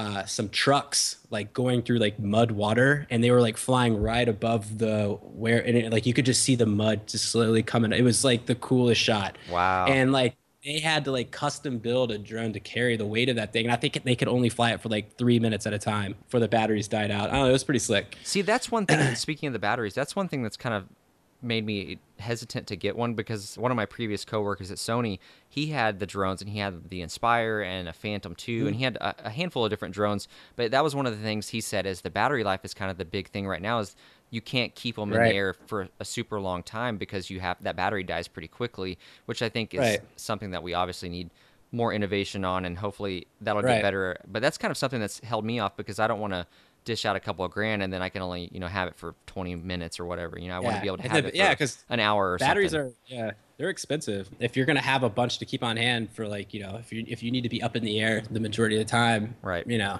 uh, some trucks like going through like mud water and they were like flying right above the where and it, like you could just see the mud just slowly coming it was like the coolest shot
Wow.
and like they had to like custom build a drone to carry the weight of that thing and i think they could only fly it for like three minutes at a time before the batteries died out i don't know it was pretty slick
See, that's one thing. <coughs> speaking of the batteries, that's one thing that's kind of made me hesitant to get one because one of my previous coworkers at Sony, he had the drones and he had the Inspire and a Phantom 2 and mm-hmm. he had a, a handful of different drones. But that was one of the things he said is the battery life is kind of the big thing right now is you can't keep them in
Right.
the air for a super long time because you have that battery dies pretty quickly, which I think is
Right.
something that we obviously need more innovation on and hopefully that'll
Right.
get better. But that's kind of something that's held me off because I don't want to dish out a couple of grand and then I can only you know have it for 20 minutes or whatever. You know, I want to be able to have
the-
it
yeah, 'cause
an hour or
batteries
something.
are yeah they're expensive if you're gonna have a bunch to keep on hand for like you know if you if you need to be up in the air the majority of the time
Right.
you know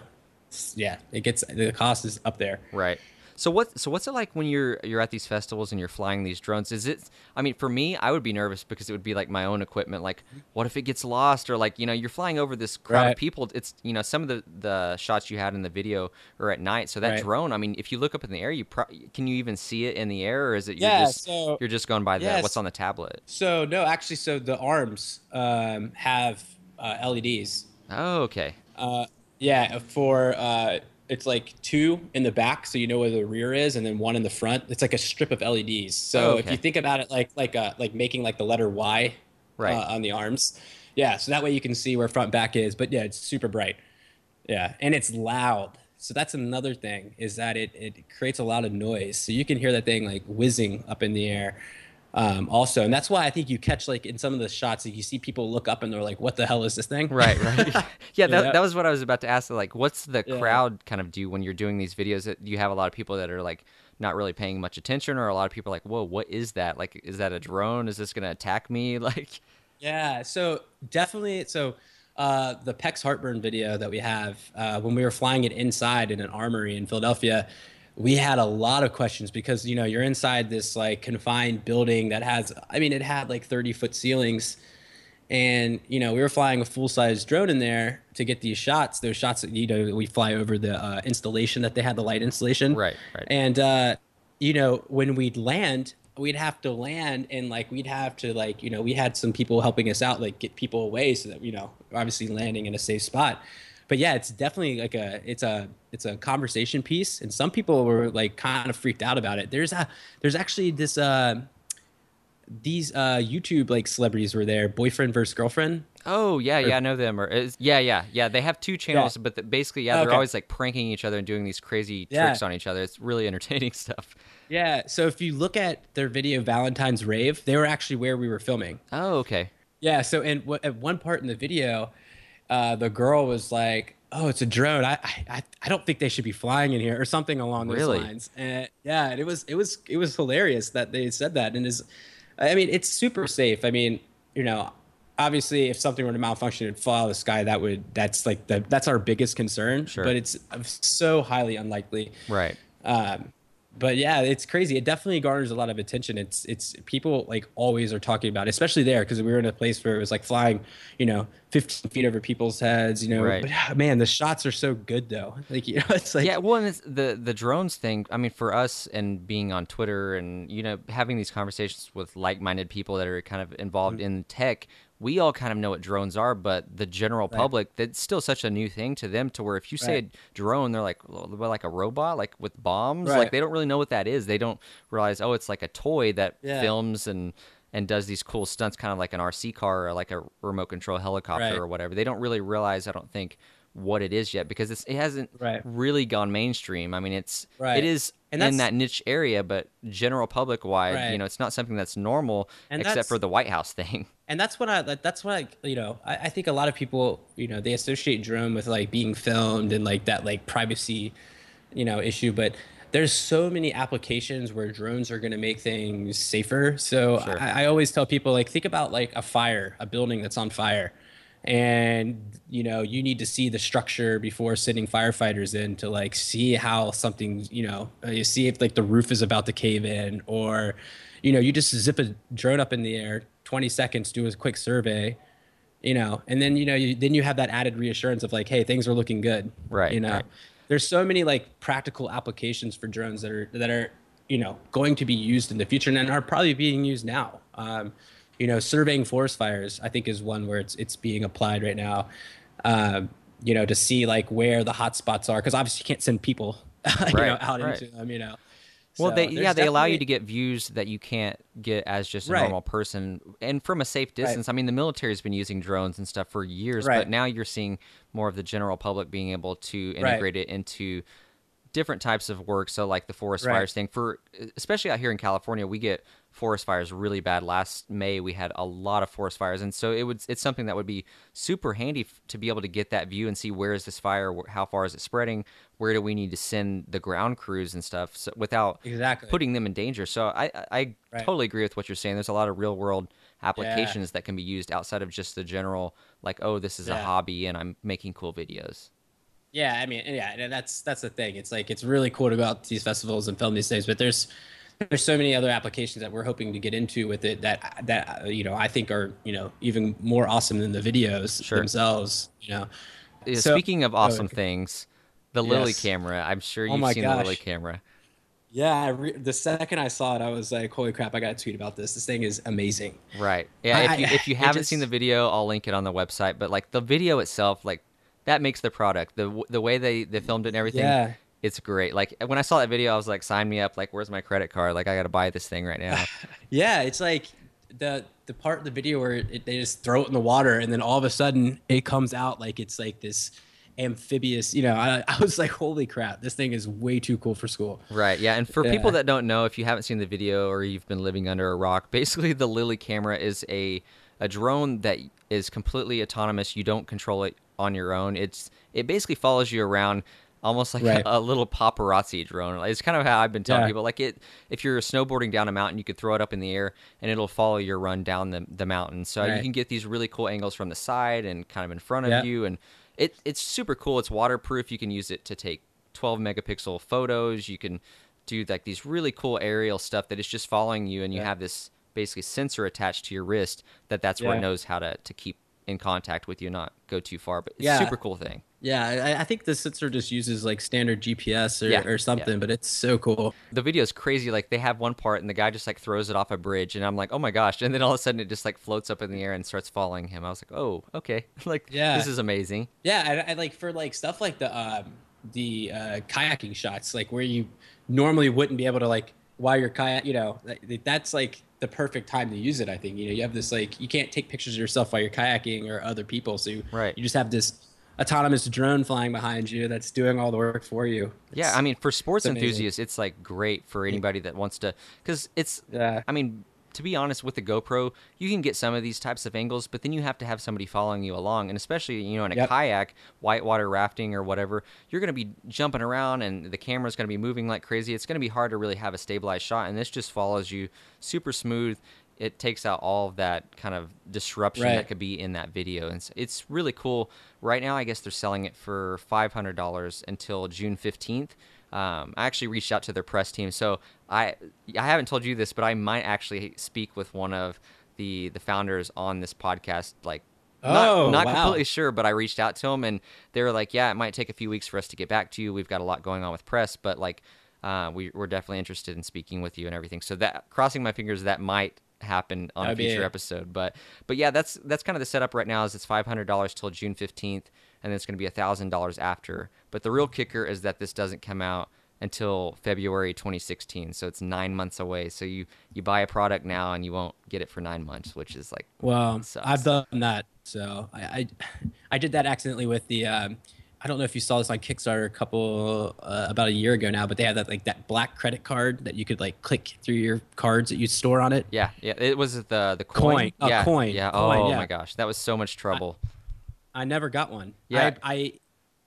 yeah it gets the cost is up there
Right. So what? So what's it like when you're you're at these festivals and you're flying these drones? Is it? I mean, for me, I would be nervous because it would be like my own equipment. Like, what if it gets lost? Or like, you know, you're flying over this crowd of people. It's you know, some of the the shots you had in the video are at night. So that
Right.
drone. I mean, if you look up in the air, you pro- can you even see it in the air, or is it you're
Yeah,
just
so-
you're just going by the
Yes.
what's on the tablet?
so no actually so the arms um, have uh, leds
Oh, okay.
uh, yeah for uh, it's like two in the back so you know where the rear is and then one in the front. It's like a strip of leds so
Oh,
if you think about it like like uh, like making like the letter y
Right.
uh, on the arms. Yeah so that way you can see where front back is but yeah it's super bright. Yeah and it's loud. So that's another thing is that it, it creates a lot of noise. So you can hear that thing like whizzing up in the air um, also and that's why i think you catch like in some of the shots like you see people look up and they're like what the hell is this thing
Right, right. <laughs> <laughs> yeah, that, that was what I was about to ask. Like, what's the
Yeah.
crowd kind of do when you're doing these videos? That you have a lot of people that are like not really paying much attention, or a lot of people like, "Whoa, what is that? Like, is that a drone? Is this gonna attack me?" <laughs> Like,
Yeah, so definitely. So uh, the Pex Heartburn video that we have, uh, when we were flying it inside in an armory in Philadelphia, we had a lot of questions because you know you're inside this like confined building that has, I mean, it had like 30 foot ceilings, and you know we were flying a full size drone in there to get these shots. Those shots that you know we fly over the uh, installation that they had, the light installation,
Right, right.
and uh, you know when we'd land we'd have to land and like we'd have to like you know we had some people helping us out like get people away so that you know obviously landing in a safe spot but yeah it's definitely like a it's a it's a conversation piece and some people were like kind of freaked out about it there's a there's actually this uh these uh youtube like celebrities were there boyfriend versus girlfriend
oh yeah, yeah, I know them. Or is, yeah, yeah, yeah. They have two channels, but the, basically, yeah, they're
Okay.
always like pranking each other and doing these crazy
Yeah.
tricks on each other. It's really <laughs> entertaining stuff.
yeah so if you look at their video valentine's rave they were actually where we were filming
Oh, okay.
Yeah. So, and w- at one part in the video, uh, the girl was like, "Oh, it's a drone. I, I, I don't think they should be flying in here, or something along those
Really?
lines." And yeah, and it was, it was, it was hilarious that they said that. And is, I mean, it's super safe. I mean, you know, obviously, if something were to malfunction and fall out of the sky, that would, that's like the, that's our biggest concern.
Sure.
But it's so highly unlikely.
Right.
Um, but yeah, it's crazy. It definitely garners a lot of attention. It's it's people like always are talking about, it, especially there because we were in a place where it was like flying, you know, 15 feet over people's heads. You know,
Right.
but man, the shots are so good though. <laughs> Like you know, it's like
yeah, well, and it's the the drones thing. I mean, for us and being on Twitter and you know having these conversations with like-minded people that are kind of involved
Mm-hmm.
in tech, we all kind of know what drones are. But the general public, that's still such a new thing to them. To where if you say
Right.
drone, they're like, well, like a robot, like with bombs. Like they don't really know what that is. They don't realize, oh, it's like a toy that
Yeah.
films and and does these cool stunts, kind of like an RC car or like a remote control helicopter
Right.
or whatever. They don't really realize, I don't think, what it is yet because it's, it hasn't
Right.
really gone mainstream. I mean, it's
Right.
it is
And
in that niche area, but general public wide,
Right.
you know, it's not something that's normal
And
except
that's-
for the White House <laughs> thing.
and that's what I like, that's what I, you know I, I think a lot of people you know they associate drone with like being filmed and like that like privacy you know issue but there's so many applications where drones are going to make things safer so
Sure.
I, I always tell people like think about like a fire a building that's on fire and you know you need to see the structure before sending firefighters in to like see how something you know uh, you see if like the roof is about to cave in or you know you just zip a drone up in the air 20 seconds do a quick survey you know and then you know you, then you have that added reassurance of like hey things are looking good
Right,
you know
right.
there's so many like practical applications for drones that are that are you know going to be used in the future and are probably being used now um, you know surveying forest fires i think is one where it's it's being applied right now um, you know to see like where the hot spots are because obviously you can't send people <laughs> you know out
right.
into them you know
Well,
So
they yeah they allow you to get views that you can't get as just a
Right.
normal person, and from a safe distance. I mean, the military's been using drones and stuff for years,
Right.
but now you're seeing more of the general public being able to
Right.
integrate it into different types of work. So, like the forest
Right.
fires thing, for especially out here in California, we get forest fires really bad. Last May, we had a lot of forest fires, and so it would it's something that would be super handy f- to be able to get that view and see where is this fire, wh- how far is it spreading, where do we need to send the ground crews and stuff, so, without
Exactly.
putting them in danger. So I I,
Right.
totally agree with what you're saying. There's a lot of real world applications that can be used outside of just the general like oh this is a hobby and I'm making cool videos.
Yeah, I mean, yeah, and that's that's the thing. It's like it's really cool to go out to these festivals and film these things, but there's there's so many other applications that we're hoping to get into with it that that you know I think are you know even more awesome than the videos
Sure.
themselves. You know,
Yeah,
So-
Speaking of oh, awesome
okay.
things, the Lily camera. I'm sure
Oh
you've
my
seen the Lily camera.
yeah. I re- the second I saw it, I was like, "Holy crap! I got to tweet about this. This thing is amazing."
Right. Yeah.
I-
if you if you haven't seen the video, I'll link it on the website. But like the video itself, like that makes the product. The the way they they filmed it and everything.
Yeah.
It's great. Like when I saw that video, I was like, "Sign me up!" Like, where's my credit card? Like, I got to buy this thing right now. <laughs>
Yeah, it's like the the part of the video where it, they just throw it in the water and then all of a sudden it comes out like it's like this amphibious. You know, I, I was like, "Holy crap! This thing is way too cool for school."
Right. Yeah. And for people that don't know, if you haven't seen the video or you've been living under a rock, <laughs> basically the Lily camera is a a drone that is completely autonomous. You don't control it on your own. It's it basically follows you around almost like
Right.
a, <laughs> a little paparazzi drone. It's kind of how I've been telling
Yeah.
people. Like it, if you're snowboarding down a mountain, you could throw it up in the air and it'll follow your run down the the mountain. So you can get these really cool angles from the side and kind of in front of
Yeah.
you, and it it's super cool. It's waterproof. You can use it to take 12 megapixel photos. You can do like these really cool aerial stuff that is just following you, and you
Yeah.
have this basically sensor attached to your wrist that that's where it knows how to to keep in contact with you, not go too far. But it's
Yeah.
a super cool thing.
Yeah, I, I think the sensor just uses like standard GPS or,
Yeah,
or something, but it's so cool.
the video is crazy. Like they have one part, and the guy just like throws it off a bridge, and I'm like, oh my gosh! And then all of a sudden, it just like floats up in the air and starts following him. I was like, oh, okay, <laughs> like
Yeah.
this is amazing.
Yeah, I, I like for like stuff like the um, the uh, kayaking shots, like where you normally wouldn't be able to like while you're kayak, you know, that- that's like the perfect time to use it. I think you know you have this like you can't take pictures of yourself while you're kayaking or other people, so you,
Right.
you just have this autonomous drone flying behind you that's doing all the work for you.
Yeah, I mean, for sports
it's
enthusiasts, it's like great for anybody that wants to, because it's.
Yeah.
I mean, to be honest, with the GoPro, you can get some of these types of angles, but then you have to have somebody following you along, and especially you know in a
Yep.
kayak, whitewater rafting or whatever, you're going to be jumping around, and the camera's going to be moving like crazy. It's going to be hard to really have a stabilized shot, and this just follows you super smooth. It takes out all of that kind of disruption
Right.
that could be in that video, and it's, it's really cool. Right now, I guess they're selling it for five hundred dollars until June fifteenth. Um, I actually reached out to their press team, so I I haven't told you this, but I might actually speak with one of the the founders on this podcast. Like, not,
Oh,
not
wow.
completely sure, but I reached out to them, and they were like, "Yeah, it might take a few weeks for us to get back to you. We've got a lot going on with press, but like, uh, we, we're definitely interested in speaking with you and everything." So that crossing my fingers, that might happen on
That'd
a future episode. But but yeah, that's that's kind of the setup right now. Is it's five hundred dollars till June fifteenth, and then it's going to be thousand dollars after. But the real kicker is that this doesn't come out until February 2016, so it's nine months away. So you you buy a product now and you won't get it for nine months, which is like
Well. I've done that. So I, I, I did that accidentally with the um, I don't know if you saw this on Kickstarter a couple uh, about a year ago now, but they had that like that black credit card that you could like click through your cards that you store on it.
Yeah, yeah. It was the the coin.
Coin. A
yeah,
coin.
Yeah.
Coin,
oh
yeah.
my gosh, that was so much trouble.
I never got one.
Yeah.
I, I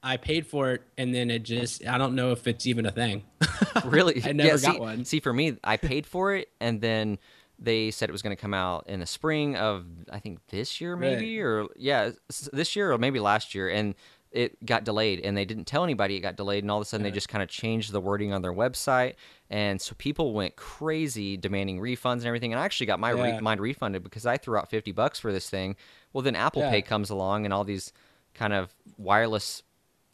I paid for it and then it just I don't know if it's even a thing. <laughs>
really?
I never
yeah,
got
see,
one.
See, for me, I paid for it, and then they said it was going to come out in the spring of I think this year, maybe, or yeah, this year or maybe last year, and it got delayed, and they didn't tell anybody it got delayed, and all of a sudden they just kind of changed the wording on their website, and so people went crazy demanding refunds and everything, and I actually got my re-
Yeah.
mine refunded because I threw out fifty bucks for this thing. Well, then Apple
Yeah.
Pay comes along, and all these kind of wireless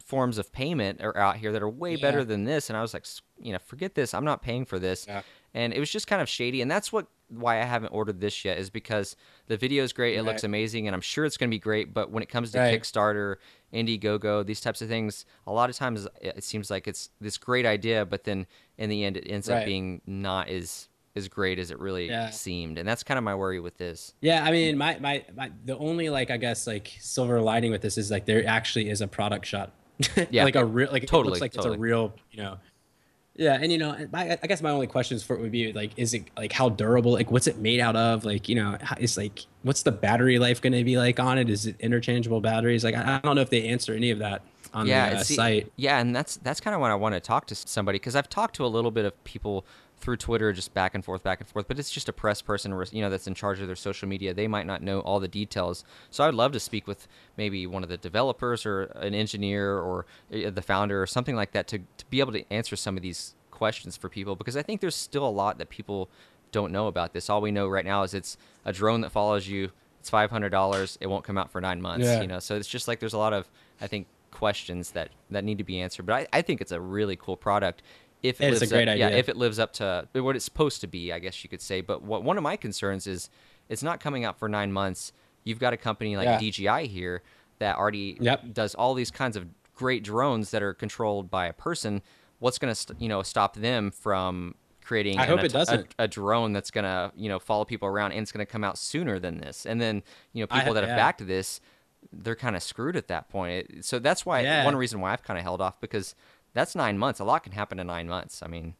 forms of payment are out here that are way
Yeah.
better than this and i was like you know forget this i'm not paying for this
Yeah.
and it was just kind of shady and that's what why i haven't ordered this yet is because the video is great it looks amazing and i'm sure it's going to be great but when it comes to
Right.
kickstarter indiegogo these types of things a lot of times it seems like it's this great idea but then in the end it ends up being not as as great as it really
Yeah.
seemed and that's kind of my worry with this
Yeah, I mean, my, my my the only like I guess like silver lining with this is like there actually is a product shot. <laughs>
Yeah.
like a real like
Totally,
it looks like
totally.
it's a real you know. Yeah, and you know, my, I guess my only questions for it would be like, is it like how durable? Like, what's it made out of? Like, you know, it's like, what's the battery life going to be like on it? Is it interchangeable batteries? Like, I, I don't know if they answer any of that on
yeah,
the uh,
see-
site.
Yeah, and that's that's kind of when I want to talk to somebody because I've talked to a little bit of people through Twitter, just back and forth, back and forth. But it's just a press person, you know, that's in charge of their social media. They might not know all the details. So I'd love to speak with maybe one of the developers or an engineer or uh, the founder or something like that to to be able to answer some of these questions for people because I think there's still a lot that people don't know about this. All we know right now is it's a drone that follows you. It's five hundred dollars. It won't come out for nine months.
Yeah.
You know, so it's just like there's a lot of I think questions that that need to be answered. But I, I think it's a really cool product. If it
It is
lives
a great
up, yeah,
idea.
if it lives up to what it's supposed to be, I guess you could say. But what one of my concerns is it's not coming out for nine months. You've got a company like
Yeah.
DJI here that already
Yep.
does all these kinds of great drones that are controlled by a person. What's going to st- you know stop them from creating
I
an
hope it doesn't.
A, a drone that's going to you know follow people around and it's going to come out sooner than this. And then you know people
ho-
that have
yeah.
backed this, they're kind of screwed at that point. It, so that's why
Yeah.
one reason why I've kind of held off because that's nine months. A lot can happen in nine months. I mean,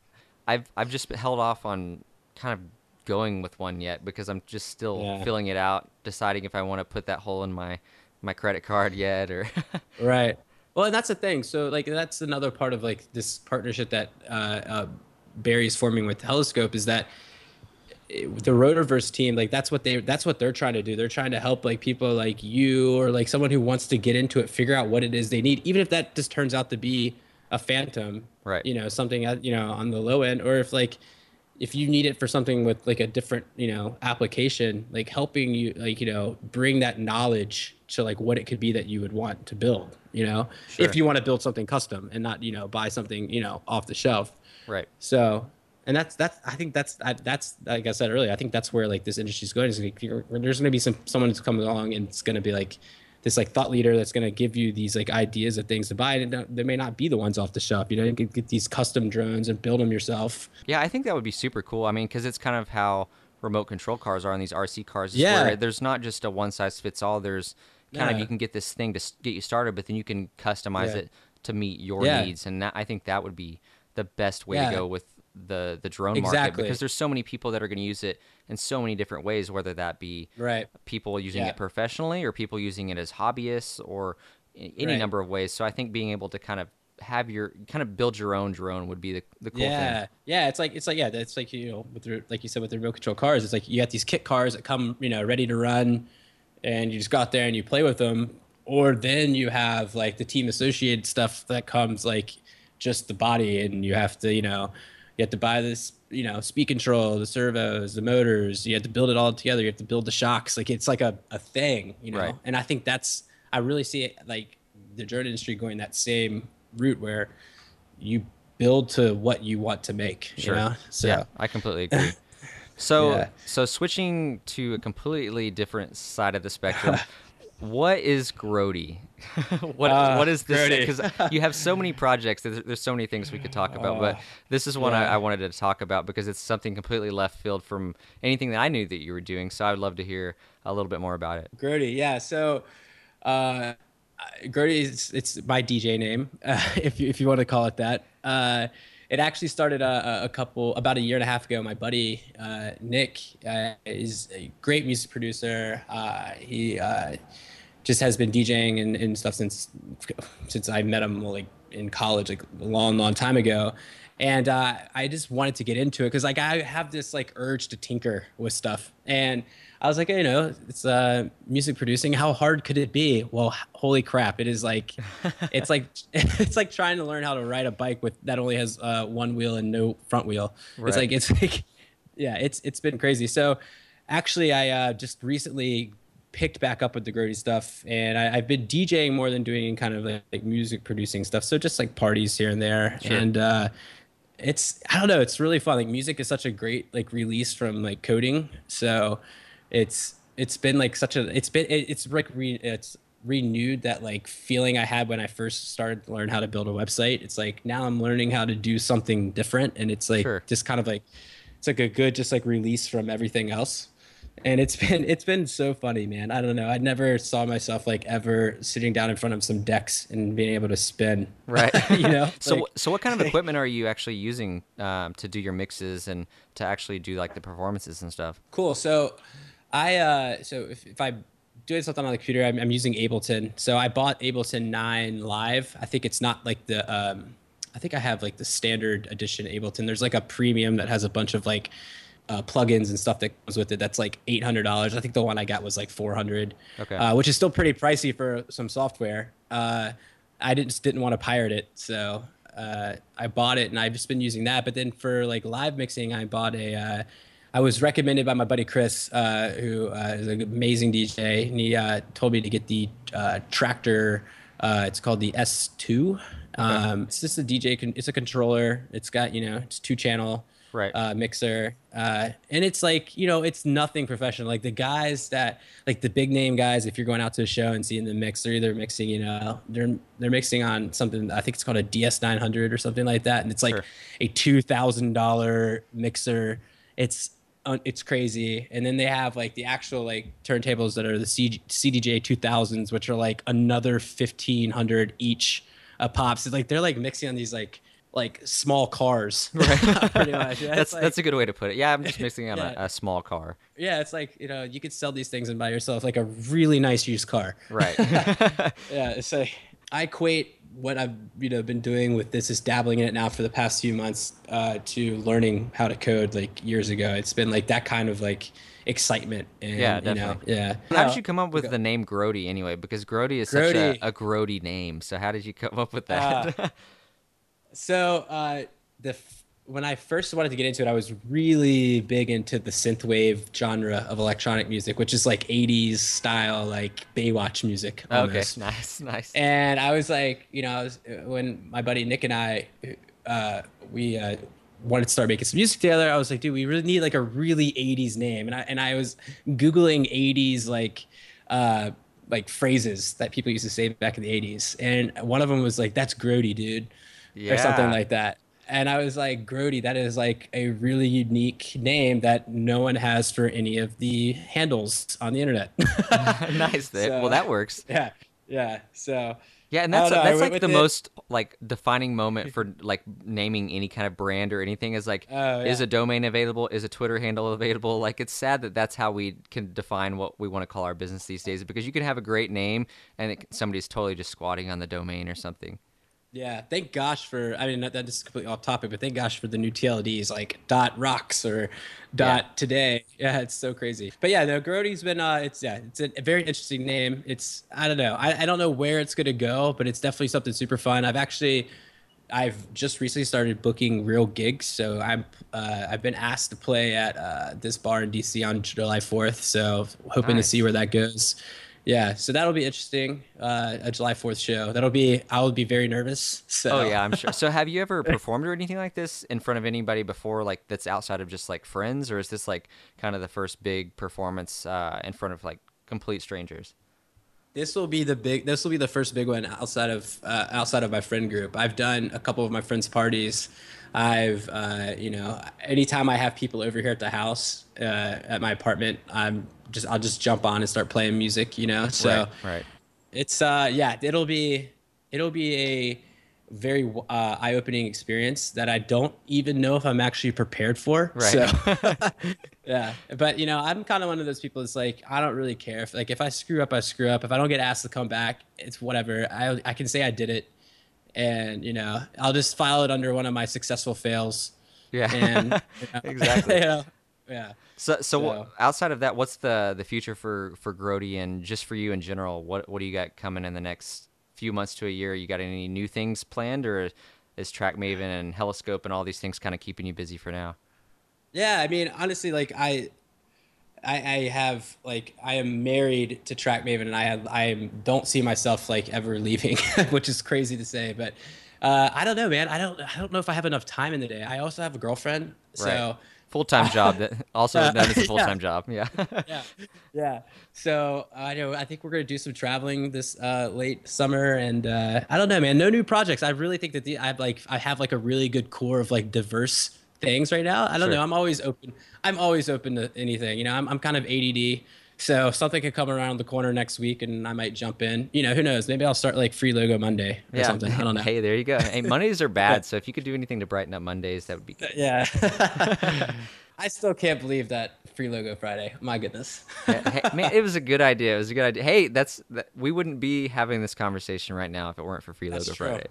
I've I've just held off on kind of going with one yet because I'm just still
Yeah.
filling it out, deciding if I want to put that hole in my my credit card yet or <laughs>
Right. Well, and that's the thing. So, like, that's another part of like this partnership that uh, uh, Barry's forming with Heliskope is that it- the Rotorverse team, like, that's what they that's what they're trying to do. They're trying to help like people like you or like someone who wants to get into it, figure out what it is they need, even if that just turns out to be a Phantom,
Right.
You know, something you know on the low end, or if like if you need it for something with like a different you know application like helping you like you know bring that knowledge to like what it could be that you would want to build you know
Sure.
if you want to build something custom and not you know buy something you know off the shelf
right.
so and that's that's i think that's I, that's like i said earlier i think that's where like this industry is going is like, you're, there's going to be some someone who's coming along and it's going to be like this like thought leader that's going to give you these like ideas of things to buy and they may not be the ones off the shelf you know you can get these custom drones and build them yourself
Yeah, I think that would be super cool. I mean, because it's kind of how remote control cars are in these RC cars. is
Yeah.
where there's not just a one size fits all. There's kind of you can get this thing to get you started, but then you can customize
Yeah.
it to meet your
Yeah.
needs, and that, I think that would be the best way
Yeah.
to go with the the drone market because there's so many people that are going to use it in so many different ways, whether that be
right
people using
Yeah.
it professionally or people using it as hobbyists or any
Right.
number of ways. So I think being able to kind of have your kind of build your own drone would be the, the cool
yeah,
thing.
yeah. It's like it's like yeah, it's like you know, with the, like you said with the remote control cars, it's like you got these kit cars that come you know ready to run, and you just got there and you play with them. Or then you have like the team associated stuff that comes like just the body, and you have to you know you have to buy this you know speed control, the servos, the motors. You have to build it all together. You have to build the shocks. Like it's like a, a thing, you know.
Right.
And I think that's I really see it like the drone industry going that same route where you build to what you want to make.
Sure.
You know? So
yeah, I completely agree. <laughs> So,
Yeah.
so switching to a completely different side of the spectrum, <laughs> what is Grody? <laughs> what
Ah,
what is this? Because <laughs> you have so many <laughs> projects. There's, there's so many things we could talk about, but
Oh,
this is one I,
yeah.
I wanted to talk about because it's something completely left field from anything that I knew that you were doing. So I would love to hear a little bit more about it.
Grody, yeah. So uh, Grody is it's my DJ name, uh, if you if you want to call it that. Uh, it actually started a, a, couple about a year and a half ago. My buddy uh, Nick uh, is a great music producer. Uh, he uh, just has been DJing and, and stuff since since I met him like in college, like a long, long time ago and uh, I just wanted to get into it because like I have this like urge to tinker with stuff, and I was like, you know, it's uh, music producing. How hard could it be? Well, holy crap! It is like, <laughs> it's like <laughs> it's like trying to learn how to ride a bike with that only has uh, one wheel and no front wheel. Right. It's like it's <laughs> like, yeah, it's it's been crazy. So, actually, I uh, just recently picked back up with the Grody stuff, and I, have been DJing more than doing kind of like, like, music producing stuff. So just like parties here and there, sure. and uh, it's I don't know, it's really fun. Like music is such a great like release from like coding. So it's it's been like such a it's been it, it's like re, it's renewed that like feeling I had when I first started to learn how to build a website. It's like now I'm learning how to do something different and it's like sure. just kind of like it's like a good just like release from everything else and it's <laughs> been it's been so funny man. I don't know. I never saw myself like ever sitting down in front of some decks and being able to spin.
Right. <laughs> You know? So like, so what kind of <laughs> equipment are you actually using um, to do your mixes and to actually do like the performances and stuff?
Cool. So i uh so if, if i doing something on the computer I'm, I'm using ableton. So i bought ableton 9 live. I think it's not like the um i think i have like the standard edition ableton. There's like a premium that has a bunch of like uh, plugins and stuff that comes with it. That's like eight hundred dollars. I think the one I got was like four hundred, okay. uh, which is still pretty pricey for some software. Uh, I didn't just didn't want to pirate it, so uh, I bought it and I've just been using that. But then for like live mixing, I bought a. Uh, I was recommended by my buddy Chris, uh, who is an amazing DJ, and he told me to get the Traktor. it's called the S2. Okay. Um, it's just a DJ. Con- it's a controller. It's got you know it's two channel
right.
uh, mixer uh, and it's like you know it's nothing professional. Like the guys that like the big name guys if you're going out to a show and seeing the mix they're either mixing you know they're they're mixing on something i think it's called a ds900 or something like that and it's like sure. a $2000 mixer. It's it's crazy. And then they have like the actual like turntables that are the C- cdj 2000s which are like another 1500 each a pops. It's like they're like mixing on these like like small cars. <laughs> <laughs> Right.
Pretty much. Yeah, that's like, that's a good way to put it. Yeah, I'm just mixing on yeah. a, a, small car.
Yeah, it's like you know you could sell these things and buy yourself like a really nice used car.
Right. <laughs>
yeah. So I equate what I've you know been doing with this is dabbling in it now for the past few months uh, to learning how to code like years ago. It's been like that kind of like excitement and yeah, definitely. You know, yeah.
How did you come up with the name Grody anyway? Because Grody is Grody. such a, a Grody name. So how did you come up with that? Uh,
so uh, the when I first wanted to get into it, I was really big into the synthwave genre of electronic music, which is like '80s style, like Baywatch music.
Almost. Okay, nice, nice.
And I was like, you know, was, when my buddy Nick and I, uh, we uh, wanted to start making some music together, I was like, dude, we really need like a really '80s name, and I and I was googling '80s like. Uh, like phrases that people used to say back in the 80s and one of them was like that's grody dude yeah. or something like that. And I was like, Grody, that is like a really unique name that no one has for any of the handles on the internet. <laughs> <laughs>
nice. So, well, that works.
Yeah. Yeah. So.
Yeah, and that's that's like the it. most like defining moment <laughs> for like naming any kind of brand or anything is like oh, yeah. is a domain available is a twitter handle available like it's sad that that's how we can define what we want to call our business these days because you can have a great name and it, somebody's totally just squatting on the domain or something
yeah, thank gosh for. I mean, that, that is completely off topic, but thank gosh for the new TLDs like dot rocks or dot yeah. today. <laughs> Yeah, it's so crazy. But yeah, no, Grody's been. Uh, it's yeah, it's a, a very interesting name. It's I don't know. I, I don't know where it's gonna go, but it's definitely something super fun. I've actually. I've just recently started booking real gigs, so I'm uh, I've been asked to play at uh, this bar in DC on July 4th. So hoping nice. to see where that goes yeah, so that'll be interesting. Uh, a July Fourth show. That'll be. I will be very nervous. So.
Oh yeah, I'm sure. So have you ever <laughs> performed or anything like this in front of anybody before? Like that's outside of just like friends, or is this like kind of the first big performance uh, in front of like complete strangers?
This will be the big. This will be the first big one outside of uh, outside of my friend group. I've done a couple of my friends' parties. I've, uh, you know, anytime I have people over here at the house, uh, at my apartment, I'm just I'll just jump on and start playing music, you know. So
right, right.
It's uh yeah, it'll be it'll be a very uh, eye-opening experience that I don't even know if I'm actually prepared for.
Right.
So, <laughs> <laughs> yeah, but you know, I'm kind of one of those people. It's like I don't really care if like if I screw up, I screw up. If I don't get asked to come back, it's whatever. I I can say I did it, and you know, I'll just file it under one of my successful fails.
Yeah.
And you know, <laughs>
Exactly. <laughs>
you know, yeah.
So, so,
So-
outside of that, what's the the future for for Grody and just for you in general? What what do you got coming in the next few months to a year? You got any new things planned, or is TrackMaven and Heliskope and all these things kind of keeping you busy for now?
Yeah, I mean, honestly, like I, I, I have like I am married to TrackMaven, and I have I don't see myself like ever leaving, <laughs> which is crazy to say, but uh, I don't know, man. I don't I don't know if I have enough time in the day. I also have a girlfriend, so.
Right. Full time job that <laughs> also
Uh,
known a full time job. Yeah. <laughs>
yeah, yeah. So I know. I think we're gonna do some traveling this uh, late summer, and uh, I don't know, man. No new projects. I really think that the, I have like I have like a really good core of like diverse things right now. I don't
Sure.
know. I'm always open. I'm always open to anything. You know, I'm I'm kind of ADD. So something could come around the corner next week, and I might jump in. You know, who knows? Maybe I'll start like free logo Monday or
yeah.
something. I don't know. <laughs>
Hey, there you go. Hey, Mondays are <laughs> bad, so if you could do anything to brighten up Mondays, that would be good.
Yeah. <laughs> I still can't believe that free logo Friday. My goodness.
Yeah, hey, man, it was a good idea. It was a good idea. Hey, that's that, we wouldn't be having this conversation right now if it weren't for Free
That's
Logo
true.
Friday.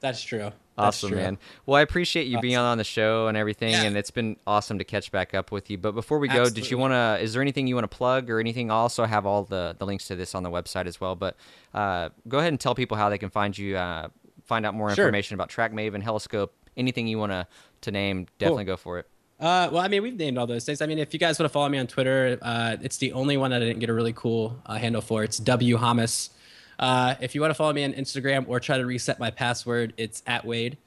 That's true. That's
Awesome,
true.
man. Well, I appreciate you being on the show and everything,
Yeah.
and it's been awesome to catch back up with you. But before we go, did you want to? Is there anything you want to plug or anything? I'll also have all the the links to this on the website as well. But uh, go ahead and tell people how they can find you, uh, find out more
Sure.
information about Track Maven, Heliskope, anything you want to to name. Definitely go for it.
Uh, well, I mean, we've named all those things. I mean, if you guys want to follow me on Twitter, uh, it's the only one that I didn't get a really cool uh, handle for. It's W Hammes. Uh, if you want to follow me on Instagram or try to reset my password, it's at Wade.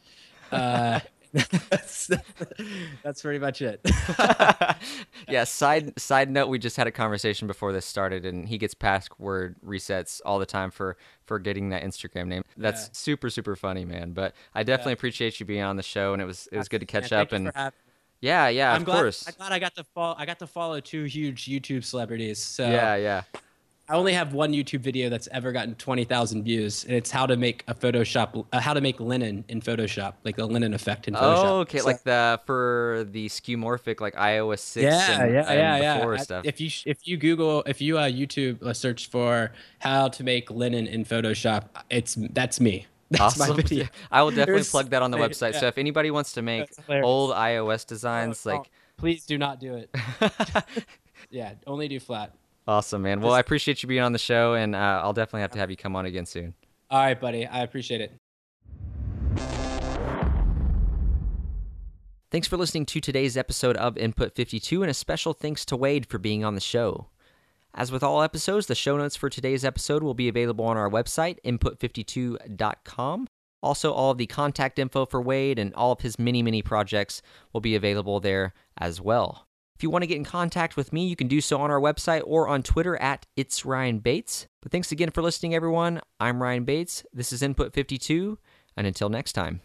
Uh, <laughs> that's, that's pretty much it. <laughs>
yeah. Side side note: We just had a conversation before this started, and he gets password resets all the time for for getting that Instagram name. That's
Yeah.
super super funny, man. But I definitely appreciate you being on the show, and it was it was good to catch
Man,
up. And
for having me.
yeah, yeah,
I'm
of
glad,
course.
I'm glad I got to follow. I got to follow two huge YouTube celebrities. So
Yeah, yeah.
I only have one YouTube video that's ever gotten 20,000 views, and it's how to make a Photoshop, uh, how to make linen in Photoshop, like the linen effect in Photoshop.
Oh, okay.
So-
like the for the skeuomorphic, like iOS six.
yeah,
and,
yeah,
and
yeah, yeah. I-
stuff.
If you if you Google if you uh, YouTube uh, search for how to make linen in Photoshop, it's that's me. <laughs> That's
awesome.
my video. <laughs>
I will definitely
There's-
plug that on the
yeah,
website. So if anybody wants to make old iOS designs,
Oh,
like
please do not do it. <laughs> yeah, only do flat.
Awesome, man. Well, I appreciate you being on the show, and uh, I'll definitely have to have you come on again soon.
All right, buddy. I appreciate it.
Thanks for listening to today's episode of Input 52, and a special thanks to Wade for being on the show. As with all episodes, the show notes for today's episode will be available on our website, input52.com. Also, all of the contact info for Wade and all of his many, many projects will be available there as well. If you want to get in contact with me, you can do so on our website or on Twitter at It's Ryan Bates. But thanks again for listening, everyone. I'm Ryan Bates. This is Input 52, and until next time.